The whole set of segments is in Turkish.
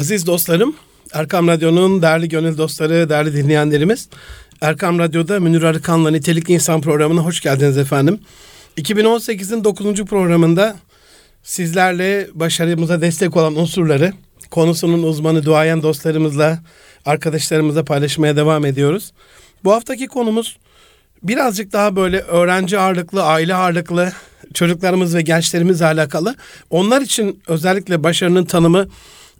Aziz dostlarım, Erkam Radyo'nun değerli gönül dostları, değerli dinleyenlerimiz. Erkam Radyo'da Münir Arıkan'la Nitelikli İnsan programına hoş geldiniz efendim. 2018'in 9. programında sizlerle başarımıza destek olan unsurları konusunun uzmanı duayen dostlarımızla, arkadaşlarımızla paylaşmaya devam ediyoruz. Bu haftaki konumuz birazcık daha böyle öğrenci ağırlıklı, aile ağırlıklı çocuklarımız ve gençlerimizle alakalı. Onlar için özellikle başarının tanımı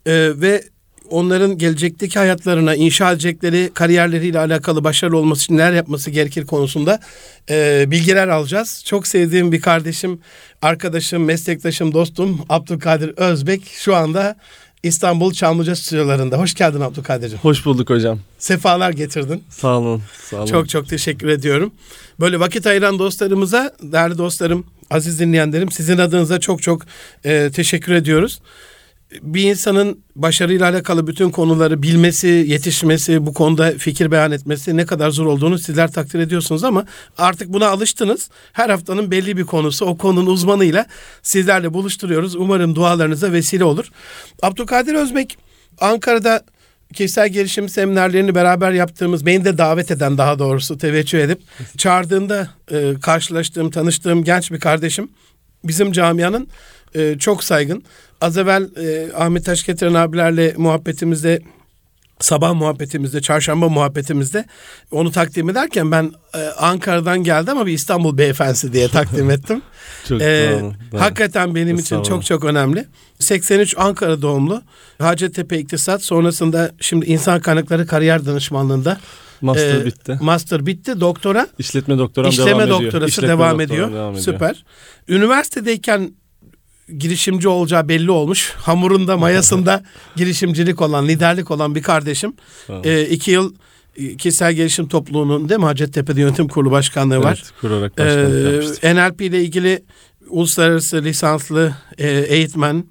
e, ve onların gelecekteki hayatlarına inşa edecekleri kariyerleriyle alakalı başarılı olması için neler yapması gerekir konusunda e, bilgiler alacağız. Çok sevdiğim bir kardeşim, arkadaşım, meslektaşım, dostum Abdülkadir Özbek şu anda İstanbul Çamlıca stüdyolarında. Hoş geldin Abdülkadir'cim. Hoş bulduk hocam. Sefalar getirdin. Sağ olun. Sağ olun. Çok çok teşekkür ediyorum. Böyle vakit ayıran dostlarımıza, değerli dostlarım, aziz dinleyenlerim sizin adınıza çok çok e, teşekkür ediyoruz bir insanın başarıyla alakalı bütün konuları bilmesi, yetişmesi, bu konuda fikir beyan etmesi ne kadar zor olduğunu sizler takdir ediyorsunuz ama artık buna alıştınız. Her haftanın belli bir konusu o konunun uzmanıyla sizlerle buluşturuyoruz. Umarım dualarınıza vesile olur. Abdülkadir Özbek Ankara'da kişisel gelişim seminerlerini beraber yaptığımız, beni de davet eden daha doğrusu teveccüh edip çağırdığında e, karşılaştığım, tanıştığım genç bir kardeşim. Bizim camianın e, çok saygın. Az evvel e, Ahmet Taşketiren abilerle muhabbetimizde sabah muhabbetimizde, çarşamba muhabbetimizde onu takdim ederken ben e, Ankara'dan geldi ama bir İstanbul beyefendisi diye takdim ettim. çok ee, hakikaten benim için çok çok önemli. 83 Ankara doğumlu. Hacettepe İktisat sonrasında şimdi insan kaynakları kariyer danışmanlığında Master e, bitti. Master bitti. Doktora. İşletme doktoram işleme devam ediyor. doktorası İşletme devam ediyor. devam ediyor. Süper. Üniversitedeyken girişimci olacağı belli olmuş. Hamurunda, mayasında girişimcilik olan, liderlik olan bir kardeşim. E, iki yıl e, kişisel gelişim topluluğunun değil mi Hacettepe'de yönetim kurulu başkanlığı var. Evet, kurarak başkanlık ee, NLP ile ilgili uluslararası lisanslı e, eğitmen,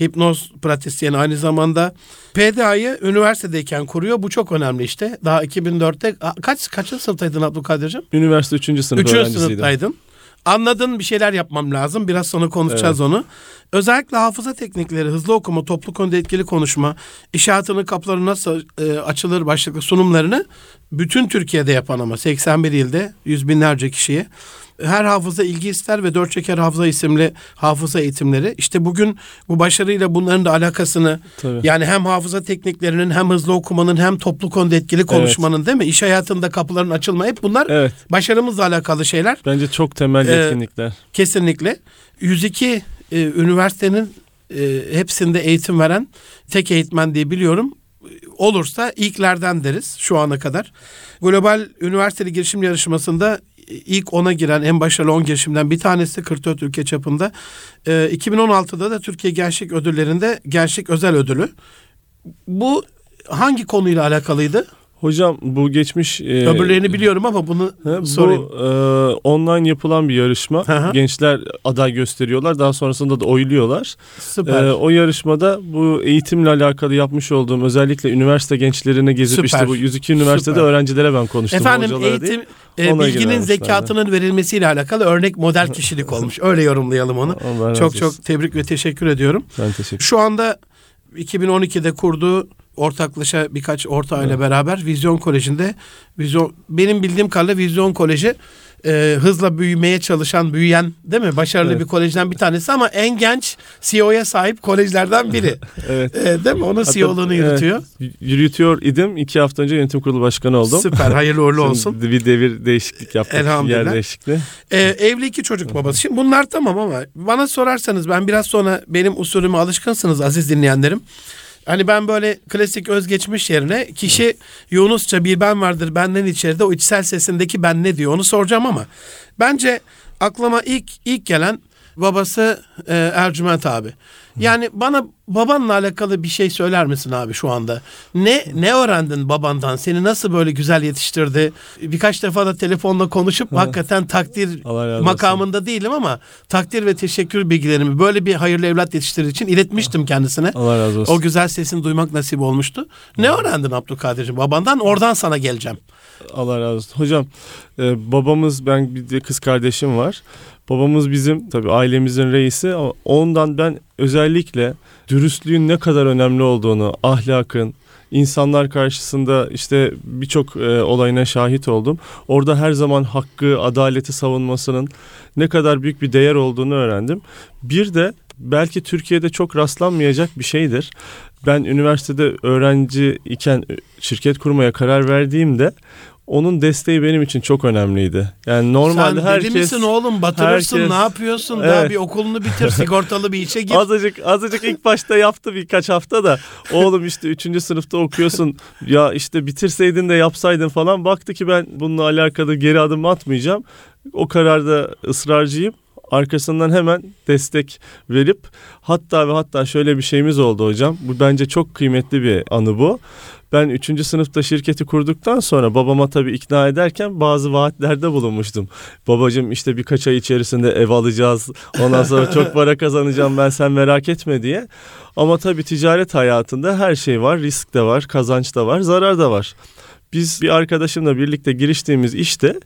hipnoz pratisyeni aynı zamanda PDA'yı üniversitedeyken kuruyor. Bu çok önemli işte. Daha 2004'te kaç kaçıncı sınıftaydın Abdülkadir'cim? Üniversite 3. sınıf 3. sınıftaydın. Anladın bir şeyler yapmam lazım. Biraz sonra konuşacağız evet. onu. Özellikle hafıza teknikleri, hızlı okuma, toplu konuda etkili konuşma, iş hayatının kapıları nasıl e, açılır başlıklı sunumlarını bütün Türkiye'de yapan ama 81 ilde yüz binlerce kişiye her hafıza ilgi ister ve dört çeker hafıza isimli hafıza eğitimleri. İşte bugün bu başarıyla bunların da alakasını Tabii. yani hem hafıza tekniklerinin hem hızlı okumanın hem toplu konuda etkili konuşmanın evet. değil mi? İş hayatında kapıların açılma hep bunlar evet. başarımızla alakalı şeyler. Bence çok temel ee, yetkinlikler. Kesinlikle. 102 e, üniversitenin e, hepsinde eğitim veren tek eğitmen diye biliyorum. Olursa ilklerden deriz şu ana kadar. Global Üniversiteli Girişim Yarışması'nda ilk ona giren en başarılı 10 girişimden bir tanesi 44 ülke çapında. E, ee, 2016'da da Türkiye Gençlik Ödülleri'nde Gençlik Özel Ödülü. Bu hangi konuyla alakalıydı? Hocam bu geçmiş... E, Öbürlerini biliyorum ama bunu he, sorayım. Bu e, online yapılan bir yarışma. Hı hı. Gençler aday gösteriyorlar. Daha sonrasında da oyluyorlar. Süper. E, o yarışmada bu eğitimle alakalı yapmış olduğum özellikle üniversite gençlerine gezip Süper. işte bu 102 üniversitede Süper. öğrencilere ben konuştum. Efendim eğitim e, bilginin zekatının verilmesiyle alakalı örnek model kişilik olmuş. Öyle yorumlayalım onu. çok çok tebrik ve teşekkür ediyorum. Ben teşekkür Şu anda 2012'de kurduğu ortaklaşa birkaç ortağıyla evet. beraber Vizyon Koleji'nde Vizyon benim bildiğim kadarıyla Vizyon Koleji e, hızla büyümeye çalışan, büyüyen değil mi? Başarılı evet. bir kolejden bir tanesi ama en genç CEO'ya sahip kolejlerden biri. evet. E, değil mi? Onun CEO'luğunu yürütüyor. Evet, yürütüyor idim. İki hafta önce yönetim kurulu başkanı oldum. Süper. Hayırlı uğurlu olsun. bir devir değişiklik yaptık. Elhamdülillah. Yer değişikliği. E, evli iki çocuk babası. Şimdi bunlar tamam ama bana sorarsanız ben biraz sonra benim usulüme alışkınsınız aziz dinleyenlerim. Hani ben böyle klasik özgeçmiş yerine kişi Yunusça bir ben vardır benden içeride o içsel sesindeki ben ne diyor onu soracağım ama bence aklıma ilk ilk gelen babası e, Ercüment abi. Yani bana babanla alakalı bir şey söyler misin abi şu anda? Ne ne öğrendin babandan? Seni nasıl böyle güzel yetiştirdi? Birkaç defa da telefonla konuşup hakikaten takdir makamında değilim ama takdir ve teşekkür bilgilerimi böyle bir hayırlı evlat yetiştirdiği için iletmiştim kendisine. Allah razı olsun. O güzel sesini duymak nasip olmuştu. Ne öğrendin Abdülkadir'cim babandan? Oradan sana geleceğim. Allah razı olsun. Hocam e, babamız ben bir de kız kardeşim var. Babamız bizim tabii ailemizin reisi. Ondan ben özellikle dürüstlüğün ne kadar önemli olduğunu, ahlakın, insanlar karşısında işte birçok e, olayına şahit oldum. Orada her zaman hakkı, adaleti savunmasının ne kadar büyük bir değer olduğunu öğrendim. Bir de belki Türkiye'de çok rastlanmayacak bir şeydir. Ben üniversitede öğrenci iken şirket kurmaya karar verdiğimde onun desteği benim için çok önemliydi. Yani normalde Sen herkes... deli misin oğlum batırırsın herkes- ne yapıyorsun Evet. daha bir okulunu bitir sigortalı bir işe gir. Azıcık azıcık ilk başta yaptı birkaç hafta da oğlum işte 3. sınıfta okuyorsun ya işte bitirseydin de yapsaydın falan baktı ki ben bununla alakalı geri adım atmayacağım. O kararda ısrarcıyım. Arkasından hemen destek verip hatta ve hatta şöyle bir şeyimiz oldu hocam. Bu bence çok kıymetli bir anı bu. Ben 3. sınıfta şirketi kurduktan sonra babama tabii ikna ederken bazı vaatlerde bulunmuştum. Babacım işte birkaç ay içerisinde ev alacağız. Ondan sonra çok para kazanacağım ben sen merak etme diye. Ama tabii ticaret hayatında her şey var. Risk de var, kazanç da var, zarar da var. Biz bir arkadaşımla birlikte giriştiğimiz işte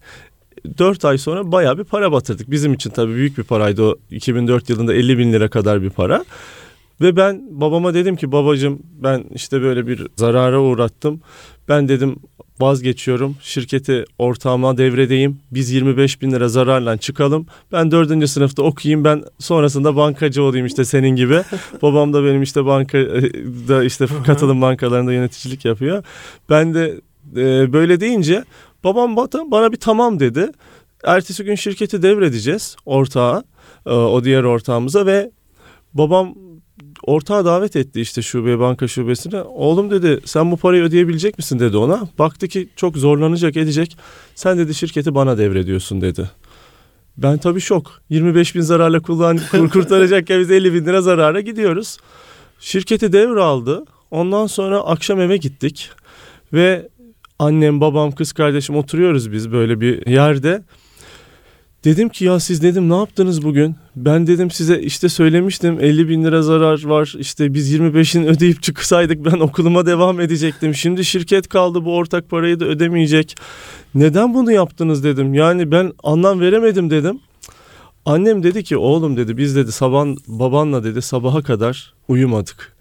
4 ay sonra bayağı bir para batırdık. Bizim için tabii büyük bir paraydı o 2004 yılında 50 bin lira kadar bir para. Ve ben babama dedim ki babacım ben işte böyle bir zarara uğrattım. Ben dedim vazgeçiyorum şirketi ortağıma devredeyim. Biz 25 bin lira zararla çıkalım. Ben dördüncü sınıfta okuyayım ben sonrasında bankacı olayım işte senin gibi. Babam da benim işte bankada işte katılım bankalarında yöneticilik yapıyor. Ben de e, böyle deyince babam bana, bana bir tamam dedi. Ertesi gün şirketi devredeceğiz ortağa e, o diğer ortağımıza ve babam ortağa davet etti işte şube banka şubesine. Oğlum dedi sen bu parayı ödeyebilecek misin dedi ona. Baktı ki çok zorlanacak edecek. Sen dedi şirketi bana devrediyorsun dedi. Ben tabii şok. 25 bin zararla kullan kur- kurtaracakken biz 50 bin lira zarara gidiyoruz. Şirketi devraldı. Ondan sonra akşam eve gittik. Ve annem, babam, kız kardeşim oturuyoruz biz böyle bir yerde. Dedim ki ya siz dedim ne yaptınız bugün? Ben dedim size işte söylemiştim 50 bin lira zarar var. İşte biz 25'ini ödeyip çıksaydık ben okuluma devam edecektim. Şimdi şirket kaldı bu ortak parayı da ödemeyecek. Neden bunu yaptınız dedim. Yani ben anlam veremedim dedim. Annem dedi ki oğlum dedi biz dedi sabah babanla dedi sabaha kadar uyumadık.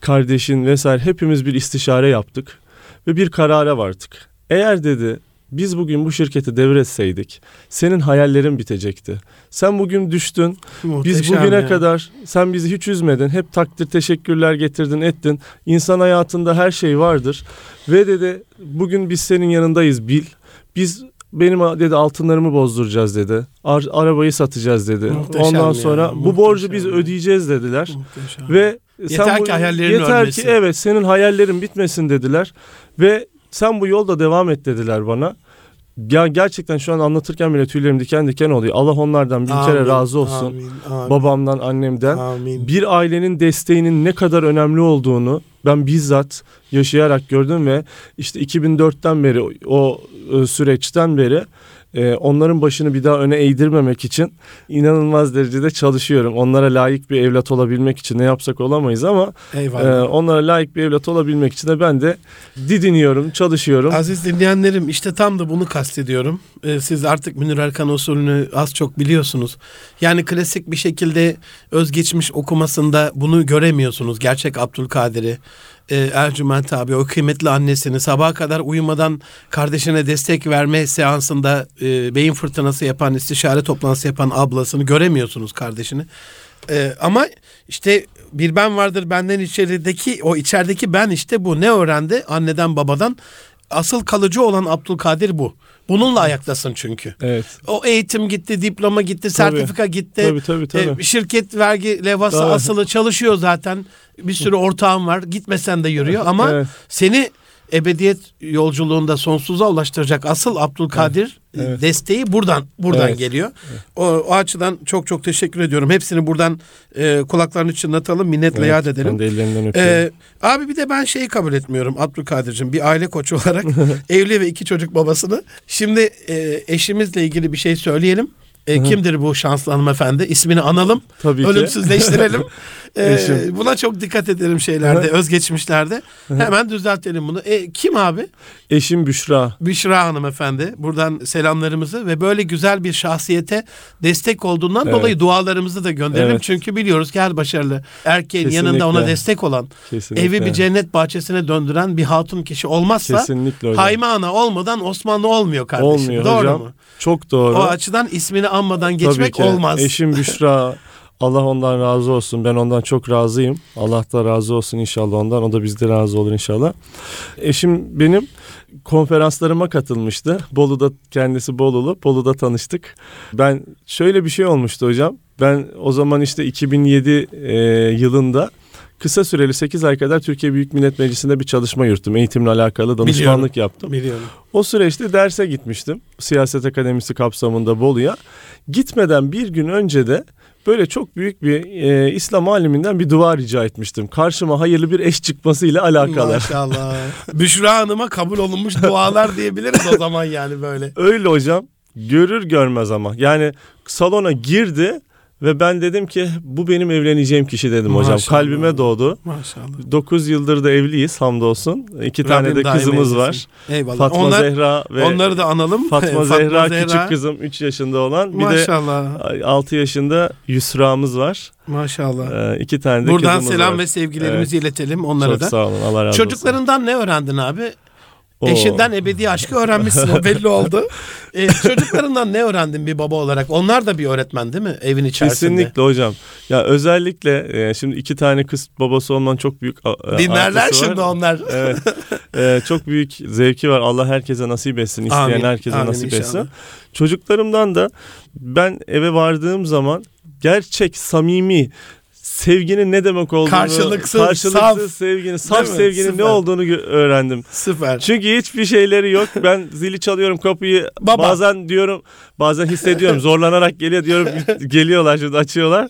Kardeşin vesaire hepimiz bir istişare yaptık ve bir karara vardık. Eğer dedi biz bugün bu şirketi devretseydik senin hayallerin bitecekti. Sen bugün düştün. Biz Muhteşem bugüne ya. kadar sen bizi hiç üzmedin. Hep takdir teşekkürler getirdin ettin. İnsan hayatında her şey vardır. Ve dedi bugün biz senin yanındayız bil. Biz benim dedi altınlarımı bozduracağız dedi. Ar- arabayı satacağız dedi. Muhteşem Ondan ya, sonra bu muhteşem borcu biz ya. ödeyeceğiz dediler. Muhteşem. Ve Yeter bu- ki hayallerin yeter ölmesin. ki evet senin hayallerin bitmesin dediler. Ve sen bu yolda devam et dediler bana. Ya gerçekten şu an anlatırken bile tüylerim diken diken oluyor. Allah onlardan kere Amin, razı olsun. Amin, amin, Babamdan, annemden. amin. Bir ailenin desteğinin ne kadar önemli olduğunu ben bizzat yaşayarak gördüm ve işte 2004'ten beri o, o e, süreçten beri e, onların başını bir daha öne eğdirmemek için inanılmaz derecede çalışıyorum. Onlara layık bir evlat olabilmek için ne yapsak olamayız ama Eyvallah. e, onlara layık bir evlat olabilmek için de ben de didiniyorum, çalışıyorum. Aziz dinleyenlerim işte tam da bunu kastediyorum. Ee, siz artık Münir Erkan usulünü az çok biliyorsunuz. Yani klasik bir şekilde özgeçmiş okumasında bunu göremiyorsunuz. Gerçek Abdülkadir'i, e, Ercüment abi o kıymetli annesini sabaha kadar uyumadan kardeşine destek verme seansında e, beyin fırtınası yapan, istişare toplantısı yapan ablasını göremiyorsunuz kardeşini. E, ama işte bir ben vardır benden içerideki o içerideki ben işte bu ne öğrendi anneden babadan asıl kalıcı olan Abdülkadir bu. Bununla ayaktasın çünkü. Evet. O eğitim gitti, diploma gitti, Tabii. sertifika gitti. Tabii tabii tabii. E, şirket vergi levhası Tabii. asılı çalışıyor zaten. Bir sürü ortağın var. Gitmesen de yürüyor ama Evet. seni ebediyet yolculuğunda sonsuza ulaştıracak asıl Abdülkadir Evet, evet. desteği buradan buradan Evet. geliyor. O, o açıdan çok çok teşekkür ediyorum. Hepsini buradan e, kulaklarını çınlatalım, minnetle Evet, yad Ben edelim. de ellerinden öpüyorum. Ee, abi bir de ben şeyi kabul etmiyorum Abdülkadir'cim bir aile koçu olarak evli ve iki çocuk babasını. Şimdi e, eşimizle ilgili bir şey söyleyelim. E, kimdir bu şanslı hanımefendi? İsmini analım. Tabii ki. Ölümsüzleştirelim. E, Eşim. buna çok dikkat edelim şeylerde, özgeçmişlerde. Hemen düzeltelim bunu. E, kim abi? Eşim Büşra. Büşra hanımefendi. Buradan selamlarımızı ve böyle güzel bir şahsiyete destek olduğundan Evet. dolayı dualarımızı da gönderelim. Evet. Çünkü biliyoruz ki her başarılı erkeğin Kesinlikle. yanında ona destek olan, Kesinlikle. evi bir cennet bahçesine döndüren bir hatun kişi olmazsa Kesinlikle hocam. Hayme Ana olmadan Osmanlı olmuyor kardeşim. Olmuyor Doğru hocam. mu? Çok doğru. O açıdan ismini anmadan Tabii geçmek ki. olmaz. Eşim Büşra. Allah ondan razı olsun. Ben ondan çok razıyım. Allah da razı olsun inşallah ondan. O da bizde razı olur inşallah. Eşim benim konferanslarıma katılmıştı. Bolu'da kendisi Bolulu. Bolu'da tanıştık. Ben şöyle bir şey olmuştu hocam. Ben o zaman işte 2007 e, yılında kısa süreli 8 ay kadar Türkiye Büyük Millet Meclisi'nde bir çalışma yürüttüm. Eğitimle alakalı danışmanlık yaptım. Biliyorum. O süreçte derse gitmiştim. Siyaset Akademisi kapsamında Bolu'ya. Gitmeden bir gün önce de böyle çok büyük bir e, İslam aliminden bir dua rica etmiştim. Karşıma hayırlı bir eş çıkmasıyla alakalı. Maşallah. Büşra Hanım'a kabul olunmuş dualar diyebiliriz o zaman yani böyle. Öyle hocam. Görür görmez ama. Yani salona girdi ve ben dedim ki bu benim evleneceğim kişi dedim hocam. Maşallah. Kalbime doğdu. Maşallah. 9 yıldır da evliyiz hamdolsun. İki tane Rabbim de daim kızımız var. Eyvallah. Fatma Onlar, Zehra ve onları da analım. Fatma, Zehra, küçük kızım 3 yaşında olan. Bir de Maşallah. 6 yaşında Yusra'mız var. Maşallah. Ee, iki tane de Buradan selam var. ve sevgilerimizi iletelim onlara Çok da. sağ olun. Allah razı olsun. Çocuklarından ne öğrendin abi? Oo. Eşinden ebedi aşkı öğrenmişsin o belli oldu. Ee, çocuklarından ne öğrendin bir baba olarak? Onlar da bir öğretmen değil mi evin içerisinde? Kesinlikle hocam. Ya özellikle e, şimdi iki tane kız babası olman çok büyük a- a- Dinlerler var. şimdi onlar. Evet. E, çok büyük zevki var. Allah herkese nasip etsin. İsteyen Amin, herkese amin nasip inşallah. etsin. Çocuklarımdan da ben eve vardığım zaman gerçek samimi sevginin ne demek olduğunu Karşılıksız, karşılıksız saf. sevginin saf sevginin Süper. ne olduğunu öğrendim. Süper. Çünkü hiçbir şeyleri yok. Ben zili çalıyorum kapıyı. Baba. Bazen diyorum, bazen hissediyorum zorlanarak geliyor diyorum. geliyorlar şimdi açıyorlar.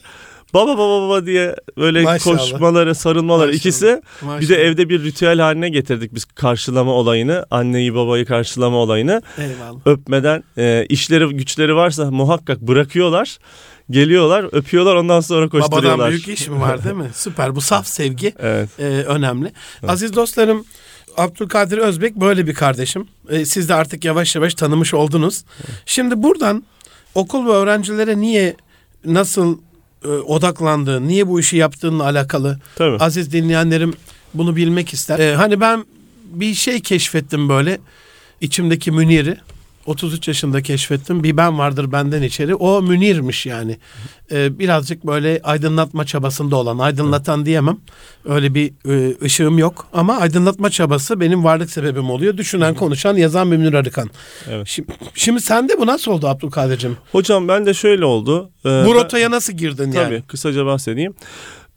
Baba baba baba diye böyle Maşallah. koşmaları, sarılmaları Maşallah. ikisi. Bir Maşallah. de evde bir ritüel haline getirdik biz karşılama olayını, anneyi babayı karşılama olayını. Eyvallah. Öpmeden e, işleri güçleri varsa muhakkak bırakıyorlar. Geliyorlar, öpüyorlar ondan sonra koşturuyorlar. Babadan büyük iş mi var değil mi? Süper. Bu saf sevgi Evet. e, önemli. Aziz dostlarım Abdülkadir Özbek böyle bir kardeşim. E, siz de artık yavaş yavaş tanımış oldunuz. Şimdi buradan okul ve öğrencilere niye nasıl e, odaklandığı, niye bu işi yaptığınla alakalı Tabii. aziz dinleyenlerim bunu bilmek ister. E, hani ben bir şey keşfettim böyle içimdeki Münir'i. 33 yaşında keşfettim. Bir ben vardır benden içeri. O Münir'miş yani. Ee, birazcık böyle aydınlatma çabasında olan, aydınlatan diyemem. Öyle bir e, ışığım yok. Ama aydınlatma çabası benim varlık sebebim oluyor. Düşünen, konuşan, yazan bir Münir Arıkan. Evet. Şimdi, şimdi sende bu nasıl oldu Abdülkadir'cim? Hocam ben de şöyle oldu. Ee, Bu rotaya nasıl girdin yani? Tabii kısaca bahsedeyim.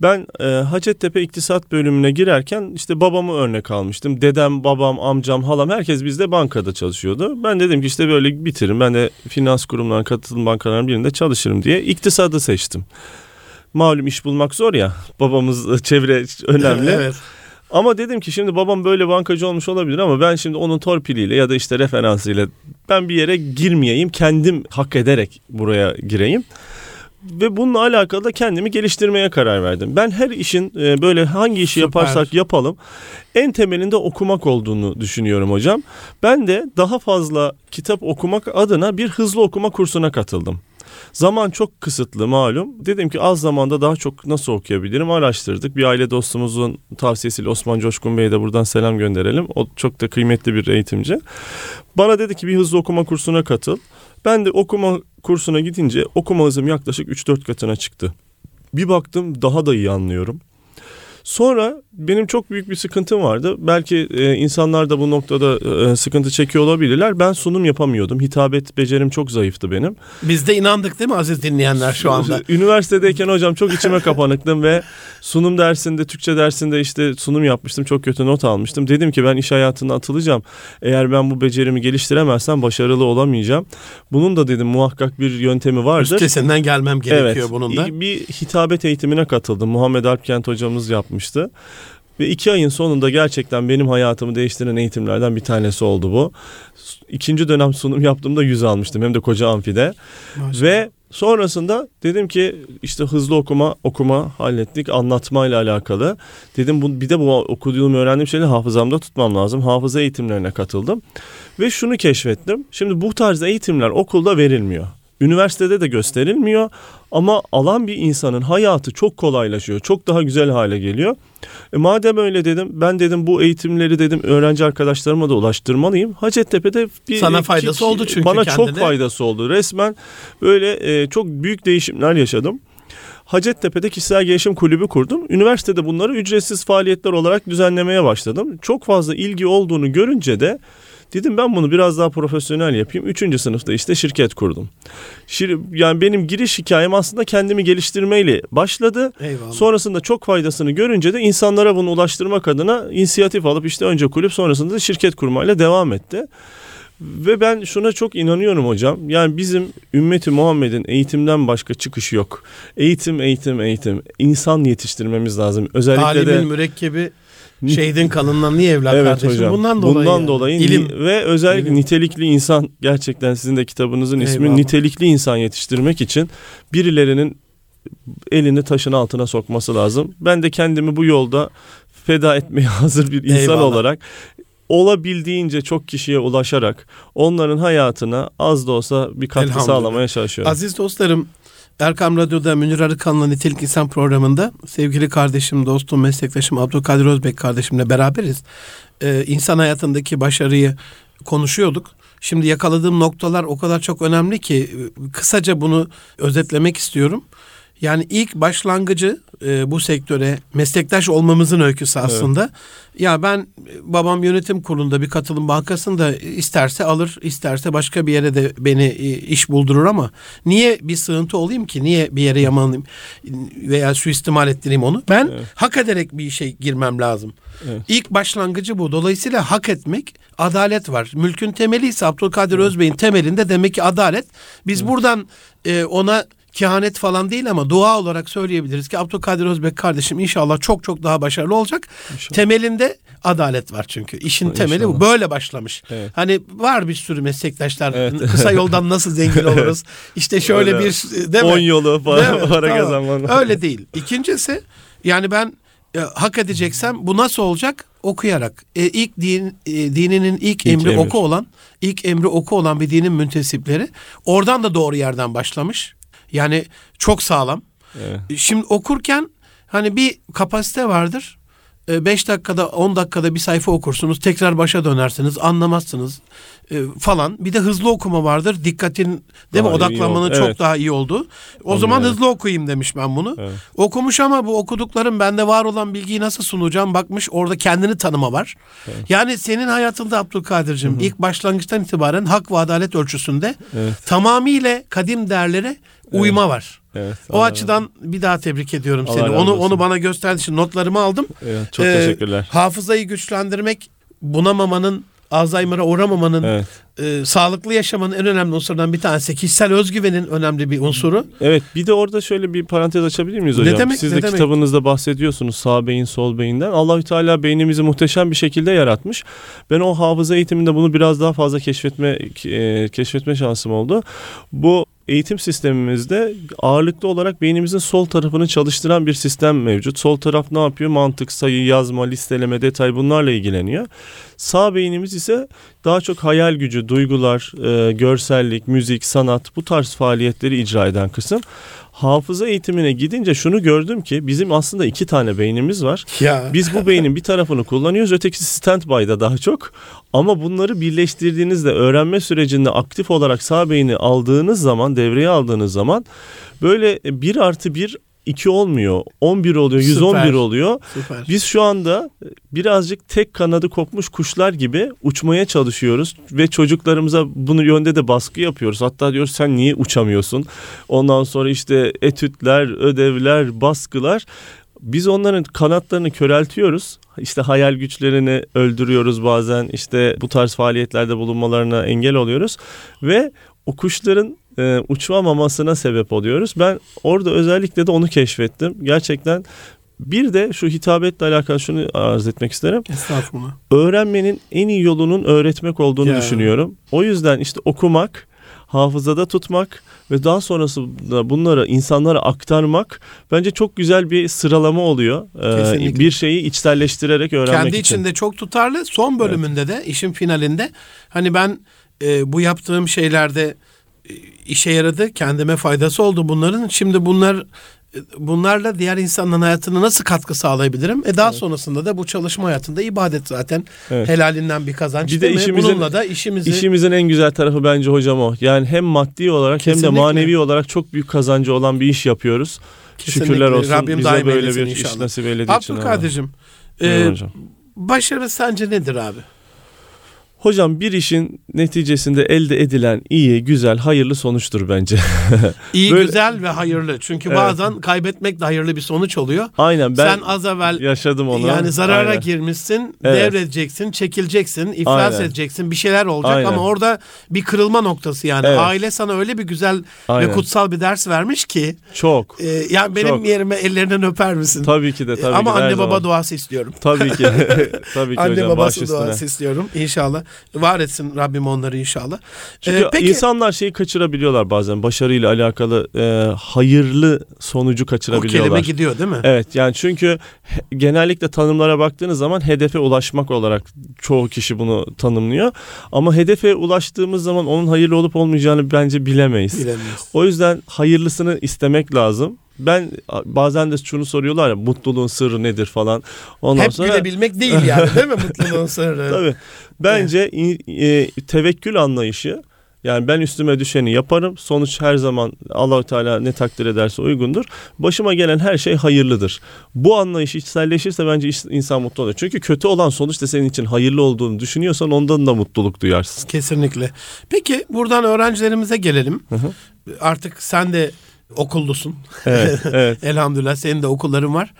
Ben e, Hacettepe İktisat bölümüne girerken işte babamı örnek almıştım. Dedem, babam, amcam, halam herkes bizde bankada çalışıyordu. Ben dedim ki işte böyle bitiririm. Ben de finans kurumlarına katılım bankalarının birinde çalışırım diye iktisadı seçtim. Malum iş bulmak zor ya. Babamız çevre önemli. evet. Ama dedim ki şimdi babam böyle bankacı olmuş olabilir ama ben şimdi onun torpiliyle ya da işte referansıyla ben bir yere girmeyeyim. Kendim hak ederek buraya gireyim. Ve bununla alakalı da kendimi geliştirmeye karar verdim. Ben her işin e, böyle hangi işi Süper. yaparsak yapalım en temelinde okumak olduğunu düşünüyorum hocam. Ben de daha fazla kitap okumak adına bir hızlı okuma kursuna katıldım. Zaman çok kısıtlı malum. Dedim ki az zamanda daha çok nasıl okuyabilirim araştırdık. Bir aile dostumuzun tavsiyesiyle Osman Coşkun Bey'e de buradan selam gönderelim. O çok da kıymetli bir eğitimci. Bana dedi ki bir hızlı okuma kursuna katıl. Ben de okuma kursuna gidince okuma hızım yaklaşık 3-4 katına çıktı. Bir baktım daha da iyi anlıyorum. Sonra benim çok büyük bir sıkıntım vardı. Belki e, insanlar da bu noktada e, sıkıntı çekiyor olabilirler. Ben sunum yapamıyordum. Hitabet becerim çok zayıftı benim. Biz de inandık değil mi aziz dinleyenler şu anda? Üniversitedeyken hocam çok içime kapanıktım ve sunum dersinde, Türkçe dersinde işte sunum yapmıştım. Çok kötü not almıştım. Dedim ki ben iş hayatına atılacağım. Eğer ben bu becerimi geliştiremezsem başarılı olamayacağım. Bunun da dedim muhakkak bir yöntemi vardır. Üstesinden gelmem gerekiyor bunun da. Bir hitabet eğitimine katıldım. Muhammed Alpkent hocamız yapmıştı. Ve iki ayın sonunda gerçekten benim hayatımı değiştiren eğitimlerden bir tanesi oldu bu. İkinci dönem sunum yaptığımda yüz almıştım hem de koca amfide. Maşallah. Ve sonrasında dedim ki işte hızlı okuma okuma hallettik anlatmayla alakalı. Dedim bu, bir de bu okuduğum öğrendiğim şeyleri hafızamda tutmam lazım. Hafıza eğitimlerine katıldım. Ve şunu keşfettim. Şimdi bu tarz eğitimler okulda verilmiyor. Üniversitede de gösterilmiyor ama alan bir insanın hayatı çok kolaylaşıyor. Çok daha güzel hale geliyor. E madem öyle dedim ben dedim bu eğitimleri dedim öğrenci arkadaşlarıma da ulaştırmalıyım. Hacettepe'de bir sana faydası ki, oldu çünkü bana kendine. çok faydası oldu. Resmen böyle e, çok büyük değişimler yaşadım. Hacettepe'de kişisel gelişim kulübü kurdum. Üniversitede bunları ücretsiz faaliyetler olarak düzenlemeye başladım. Çok fazla ilgi olduğunu görünce de Dedim ben bunu biraz daha profesyonel yapayım. Üçüncü sınıfta işte şirket kurdum. Şir, yani benim giriş hikayem aslında kendimi geliştirmeyle başladı. Eyvallah. Sonrasında çok faydasını görünce de insanlara bunu ulaştırmak adına inisiyatif alıp işte önce kulüp sonrasında da şirket kurmayla devam etti. Ve ben şuna çok inanıyorum hocam. Yani bizim ümmeti Muhammed'in eğitimden başka çıkışı yok. Eğitim, eğitim, eğitim. İnsan yetiştirmemiz lazım. Özellikle Talimin de mürekkebi Şehidin kanından niye evlat evet kardeşim? Hocam. Bundan dolayı. Bundan yani. dolayı ilim ve özellikle ilim. nitelikli insan gerçekten sizin de kitabınızın ismi Eyvallah. nitelikli insan yetiştirmek için birilerinin elini taşın altına sokması lazım. Ben de kendimi bu yolda feda etmeye hazır bir insan Eyvallah. olarak olabildiğince çok kişiye ulaşarak onların hayatına az da olsa bir katkı sağlamaya çalışıyorum. Aziz dostlarım Erkam Radyo'da Münir Arıkan'la Nitelik İnsan programında sevgili kardeşim, dostum, meslektaşım Abdülkadir Özbek kardeşimle beraberiz. Ee, insan hayatındaki başarıyı konuşuyorduk. Şimdi yakaladığım noktalar o kadar çok önemli ki kısaca bunu özetlemek istiyorum. Yani ilk başlangıcı e, bu sektöre meslektaş olmamızın öyküsü aslında. Evet. Ya ben babam yönetim kurulunda bir katılım bankasında isterse alır, isterse başka bir yere de beni e, iş buldurur ama niye bir sığıntı olayım ki? Niye bir yere yamanayım veya suistimal ettireyim onu? Ben evet. hak ederek bir işe girmem lazım. Evet. İlk başlangıcı bu. Dolayısıyla hak etmek adalet var. Mülkün temeli ise Abdülkadir evet. Özbey'in temelinde demek ki adalet. Biz evet. buradan e, ona kehanet falan değil ama dua olarak söyleyebiliriz ki Abdülkadir Özbek kardeşim inşallah çok çok daha başarılı olacak. İnşallah. Temelinde adalet var çünkü. İşin inşallah. temeli bu. Böyle başlamış. Evet. Hani var bir sürü meslektaşlar evet. kısa yoldan nasıl zengin oluruz? İşte şöyle Öyle. bir değil mi? 10 yolu para, para tamam. kazanmanın. Öyle değil. İkincisi yani ben e, hak edeceksem bu nasıl olacak? Okuyarak. E, ilk din e, dininin ilk, ilk emri emir. oku olan, ilk emri oku olan bir dinin müntesipleri oradan da doğru yerden başlamış. Yani çok sağlam. Evet. Şimdi okurken hani bir kapasite vardır. 5 e, dakikada 10 dakikada bir sayfa okursunuz tekrar başa dönersiniz anlamazsınız e, falan bir de hızlı okuma vardır dikkatin değil mi odaklanmanın çok evet. daha iyi olduğu o Anladım. zaman hızlı okuyayım demiş ben bunu evet. okumuş ama bu okuduklarım bende var olan bilgiyi nasıl sunacağım bakmış orada kendini tanıma var evet. yani senin hayatında Abdülkadir'cim ilk başlangıçtan itibaren hak ve adalet ölçüsünde evet. tamamıyla kadim değerlere uyma evet. var. Evet, o açıdan bir daha tebrik ediyorum seni. Onu olsun. onu bana gösterdiğin için notlarımı aldım. Evet, çok ee, teşekkürler. Hafızayı güçlendirmek bunamamanın Alzheimer'a uğramamanın, evet. e, sağlıklı yaşamanın en önemli unsurlarından bir tanesi. Kişisel özgüvenin önemli bir unsuru. Evet bir de orada şöyle bir parantez açabilir miyiz hocam? Ne demek, Siz de ne kitabınızda demek? bahsediyorsunuz sağ beyin sol beyinden. Allahü Teala beynimizi muhteşem bir şekilde yaratmış. Ben o hafıza eğitiminde bunu biraz daha fazla keşfetme e, keşfetme şansım oldu. Bu eğitim sistemimizde ağırlıklı olarak beynimizin sol tarafını çalıştıran bir sistem mevcut. Sol taraf ne yapıyor? Mantık, sayı, yazma, listeleme, detay bunlarla ilgileniyor. Sağ beynimiz ise daha çok hayal gücü, duygular, e, görsellik, müzik, sanat bu tarz faaliyetleri icra eden kısım hafıza eğitimine gidince şunu gördüm ki bizim aslında iki tane beynimiz var. Ya. Biz bu beynin bir tarafını kullanıyoruz ötekisi standby'da daha çok. Ama bunları birleştirdiğinizde öğrenme sürecinde aktif olarak sağ beyni aldığınız zaman devreye aldığınız zaman böyle bir artı bir 2 olmuyor. 11 oluyor, 111 Süper. oluyor. Süper. Biz şu anda birazcık tek kanadı kopmuş kuşlar gibi uçmaya çalışıyoruz ve çocuklarımıza bunu yönde de baskı yapıyoruz. Hatta diyoruz sen niye uçamıyorsun? Ondan sonra işte etütler, ödevler, baskılar biz onların kanatlarını köreltiyoruz. İşte hayal güçlerini öldürüyoruz bazen. İşte bu tarz faaliyetlerde bulunmalarına engel oluyoruz ve o kuşların e, uçmamamasına sebep oluyoruz. Ben orada özellikle de onu keşfettim. Gerçekten bir de şu hitabetle alakalı şunu arz etmek isterim. Estağfurullah. Öğrenmenin en iyi yolunun öğretmek olduğunu Ya. düşünüyorum. O yüzden işte okumak, hafızada tutmak ve daha sonrasında bunları insanlara aktarmak bence çok güzel bir sıralama oluyor. Ee, bir şeyi içselleştirerek öğrenmek Kendi için. içinde çok tutarlı. Son bölümünde de işin finalinde hani ben e, bu yaptığım şeylerde işe yaradı. Kendime faydası oldu bunların. Şimdi bunlar bunlarla diğer insanların hayatına nasıl katkı sağlayabilirim? E daha sonrasında da bu çalışma hayatında ibadet zaten Evet. helalinden bir kazanç Bir de işimizin- Bununla da işimizi İşimizin en güzel tarafı bence hocam o. Yani hem maddi olarak hem de Kesinlikle. manevi olarak çok büyük kazancı olan bir iş yapıyoruz. Kesinlikle. Şükürler olsun Rabbim bize böyle bir iş inşallah. nasip eylediği için. Abdülkadir'cim e, hocam. başarı sence nedir abi? Hocam bir işin neticesinde elde edilen iyi, güzel, hayırlı sonuçtur bence. İyi, Böyle- güzel ve hayırlı. Çünkü Evet. bazen kaybetmek de hayırlı bir sonuç oluyor. Aynen ben Sen az evvel yaşadım onu. yani zarara Aynen. girmişsin, Evet. devredeceksin, çekileceksin, iflas Aynen. edeceksin, bir şeyler olacak Aynen. ama orada bir kırılma noktası yani. Evet. Aile sana öyle bir güzel Aynen. ve kutsal bir ders vermiş ki Çok. e, yani benim Çok. yerime ellerinden öper misin? Tabii ki de tabii ama ki anne baba zaman. duası istiyorum. Tabii ki. tabii ki Anne hocam baş babası duası istiyorum inşallah. Var etsin Rabbim onları inşallah. Çünkü Ee, peki insanlar şeyi kaçırabiliyorlar bazen. Başarıyla alakalı e, hayırlı sonucu o kaçırabiliyorlar. kelime gidiyor değil mi? Evet yani çünkü genellikle tanımlara baktığınız zaman hedefe ulaşmak olarak çoğu kişi bunu tanımlıyor. Ama hedefe ulaştığımız zaman onun hayırlı olup olmayacağını bence bilemeyiz. Bilemeyiz. O yüzden hayırlısını istemek lazım. Ben bazen de şunu soruyorlar ya mutluluğun sırrı nedir falan. Ondan Hep sonra gülebilmek değil yani değil mi mutluluğun sırrı? Tabii. Bence e, tevekkül anlayışı yani ben üstüme düşeni yaparım. Sonuç her zaman Allahü Teala ne takdir ederse uygundur. Başıma gelen her şey hayırlıdır. Bu anlayış içselleşirse bence insan mutlu oluyor. Çünkü kötü olan sonuç da senin için hayırlı olduğunu düşünüyorsan ondan da mutluluk duyarsın. Kesinlikle. Peki buradan öğrencilerimize gelelim. hı. Artık sen de okullusun. Evet, evet. Elhamdülillah senin de okulların var.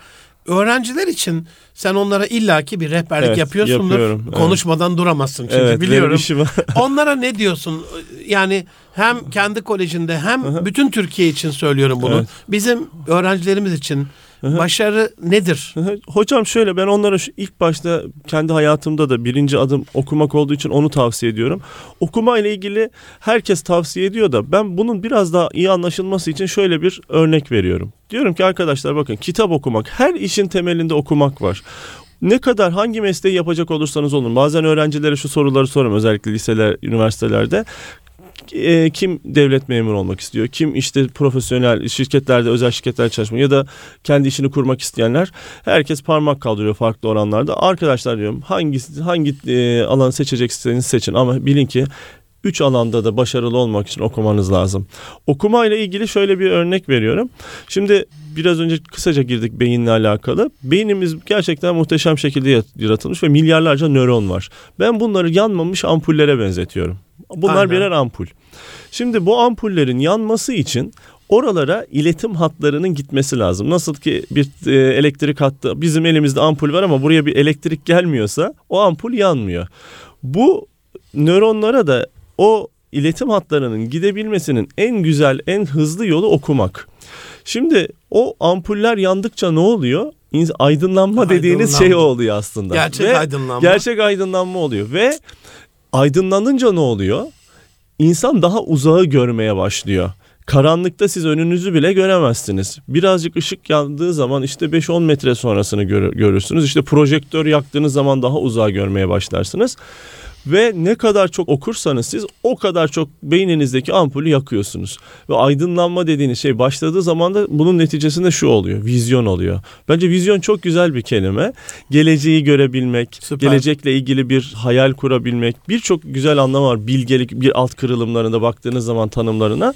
Öğrenciler için sen onlara illaki bir rehberlik Evet, yapıyorsundur. yapıyorum, evet. Konuşmadan duramazsın çünkü evet, biliyorum. Onlara ne diyorsun? Yani hem kendi kolejinde hem bütün Türkiye için söylüyorum bunu. Evet. Bizim öğrencilerimiz için başarı nedir? Hocam şöyle ben onlara şu ilk başta kendi hayatımda da birinci adım okumak olduğu için onu tavsiye ediyorum. Okuma ile ilgili herkes tavsiye ediyor da ben bunun biraz daha iyi anlaşılması için şöyle bir örnek veriyorum. Diyorum ki arkadaşlar bakın kitap okumak her işin temelinde okumak var. Ne kadar hangi mesleği yapacak olursanız olun. Bazen öğrencilere şu soruları soruyorum özellikle liseler, üniversitelerde e, kim devlet memuru olmak istiyor, kim işte profesyonel şirketlerde, özel şirketlerde çalışmak ya da kendi işini kurmak isteyenler herkes parmak kaldırıyor farklı oranlarda. Arkadaşlar diyorum hangi hangi e, alanı seçecekseniz seçin ama bilin ki üç alanda da başarılı olmak için okumanız lazım. Okuma ile ilgili şöyle bir örnek veriyorum. Şimdi biraz önce kısaca girdik beyinle alakalı. Beynimiz gerçekten muhteşem şekilde yaratılmış ve milyarlarca nöron var. Ben bunları yanmamış ampullere benzetiyorum. Bunlar Aynen. birer ampul. Şimdi bu ampullerin yanması için oralara iletim hatlarının gitmesi lazım. Nasıl ki bir e, elektrik hattı bizim elimizde ampul var ama buraya bir elektrik gelmiyorsa o ampul yanmıyor. Bu nöronlara da o iletim hatlarının gidebilmesinin en güzel, en hızlı yolu okumak. Şimdi o ampuller yandıkça ne oluyor? Aydınlanma dediğiniz Aydınlanma. şey oluyor aslında. Gerçek Ve aydınlanma. Gerçek aydınlanma oluyor ve aydınlanınca ne oluyor? İnsan daha uzağı görmeye başlıyor. Karanlıkta siz önünüzü bile göremezsiniz. Birazcık ışık yandığı zaman işte 5-10 metre sonrasını gör- görürsünüz. İşte projektör yaktığınız zaman daha uzağa görmeye başlarsınız. Ve ne kadar çok okursanız siz o kadar çok beyninizdeki ampulü yakıyorsunuz. Ve aydınlanma dediğiniz şey başladığı zaman da bunun neticesinde şu oluyor. Vizyon oluyor. Bence vizyon çok güzel bir kelime. Geleceği görebilmek, Süper. gelecekle ilgili bir hayal kurabilmek. Birçok güzel anlamı var. Bilgelik bir alt kırılımlarında baktığınız zaman tanımlarına.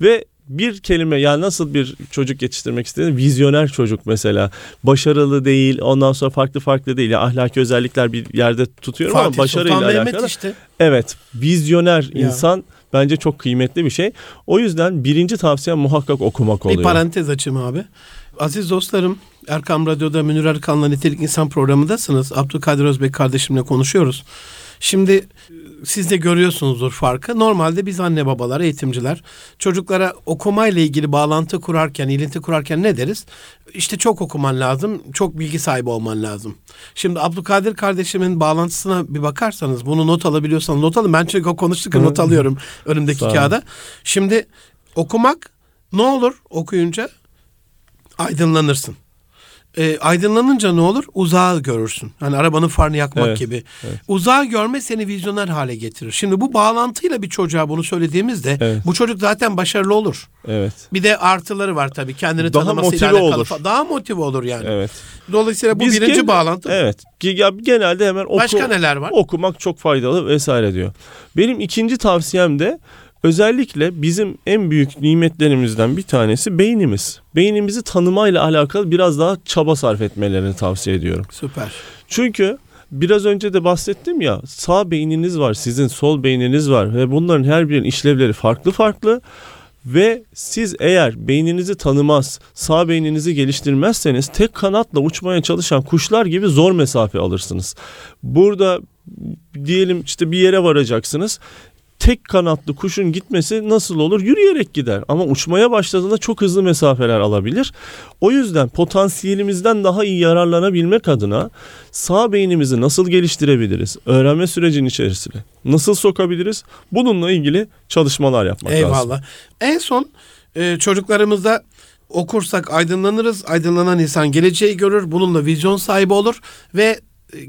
Ve bir kelime yani nasıl bir çocuk yetiştirmek istediğiniz vizyoner çocuk mesela başarılı değil ondan sonra farklı farklı değil ya ahlaki özellikler bir yerde tutuyorum ama Fatih başarıyla Sultan Mehmet alakalı. işte. Evet vizyoner Ya. insan bence çok kıymetli bir şey. O yüzden birinci tavsiyem muhakkak okumak oluyor. Bir parantez açayım abi. Aziz dostlarım Erkam Radyo'da Münir Erkan'la Nitelik İnsan programındasınız. Abdülkadir Özbek kardeşimle konuşuyoruz. Şimdi siz de görüyorsunuzdur farkı. Normalde biz anne babalar, eğitimciler çocuklara okumayla ilgili bağlantı kurarken, ilinti kurarken ne deriz? İşte çok okuman lazım, çok bilgi sahibi olman lazım. Şimdi Abdülkadir kardeşimin bağlantısına bir bakarsanız, bunu not alabiliyorsanız not alın. Ben çünkü konuştuk not alıyorum önümdeki kağıda. Şimdi okumak ne olur okuyunca? Aydınlanırsın e, aydınlanınca ne olur? Uzağı görürsün. Hani arabanın farını yakmak evet, gibi. Evet. Uzağı görme seni vizyoner hale getirir. Şimdi bu bağlantıyla bir çocuğa bunu söylediğimizde evet. bu çocuk zaten başarılı olur. Evet. Bir de artıları var tabii. Kendini daha tanımasıyla motive alakalı. Olur. Daha motive olur yani. Evet. Dolayısıyla bu Biz birinci gen- bağlantı. Evet. Genelde hemen oku, Başka neler var? okumak çok faydalı vesaire diyor. Benim ikinci tavsiyem de Özellikle bizim en büyük nimetlerimizden bir tanesi beynimiz. Beynimizi tanımayla alakalı biraz daha çaba sarf etmelerini tavsiye ediyorum. Süper. Çünkü biraz önce de bahsettim ya sağ beyniniz var sizin sol beyniniz var ve bunların her birinin işlevleri farklı farklı ve siz eğer beyninizi tanımaz, sağ beyninizi geliştirmezseniz tek kanatla uçmaya çalışan kuşlar gibi zor mesafe alırsınız. Burada diyelim işte bir yere varacaksınız tek kanatlı kuşun gitmesi nasıl olur? Yürüyerek gider ama uçmaya başladığında çok hızlı mesafeler alabilir. O yüzden potansiyelimizden daha iyi yararlanabilmek adına sağ beynimizi nasıl geliştirebiliriz? Öğrenme sürecinin içerisine nasıl sokabiliriz? Bununla ilgili çalışmalar yapmak Eyvallah. lazım. Eyvallah. En son e, çocuklarımızda okursak aydınlanırız. Aydınlanan insan geleceği görür. Bununla vizyon sahibi olur ve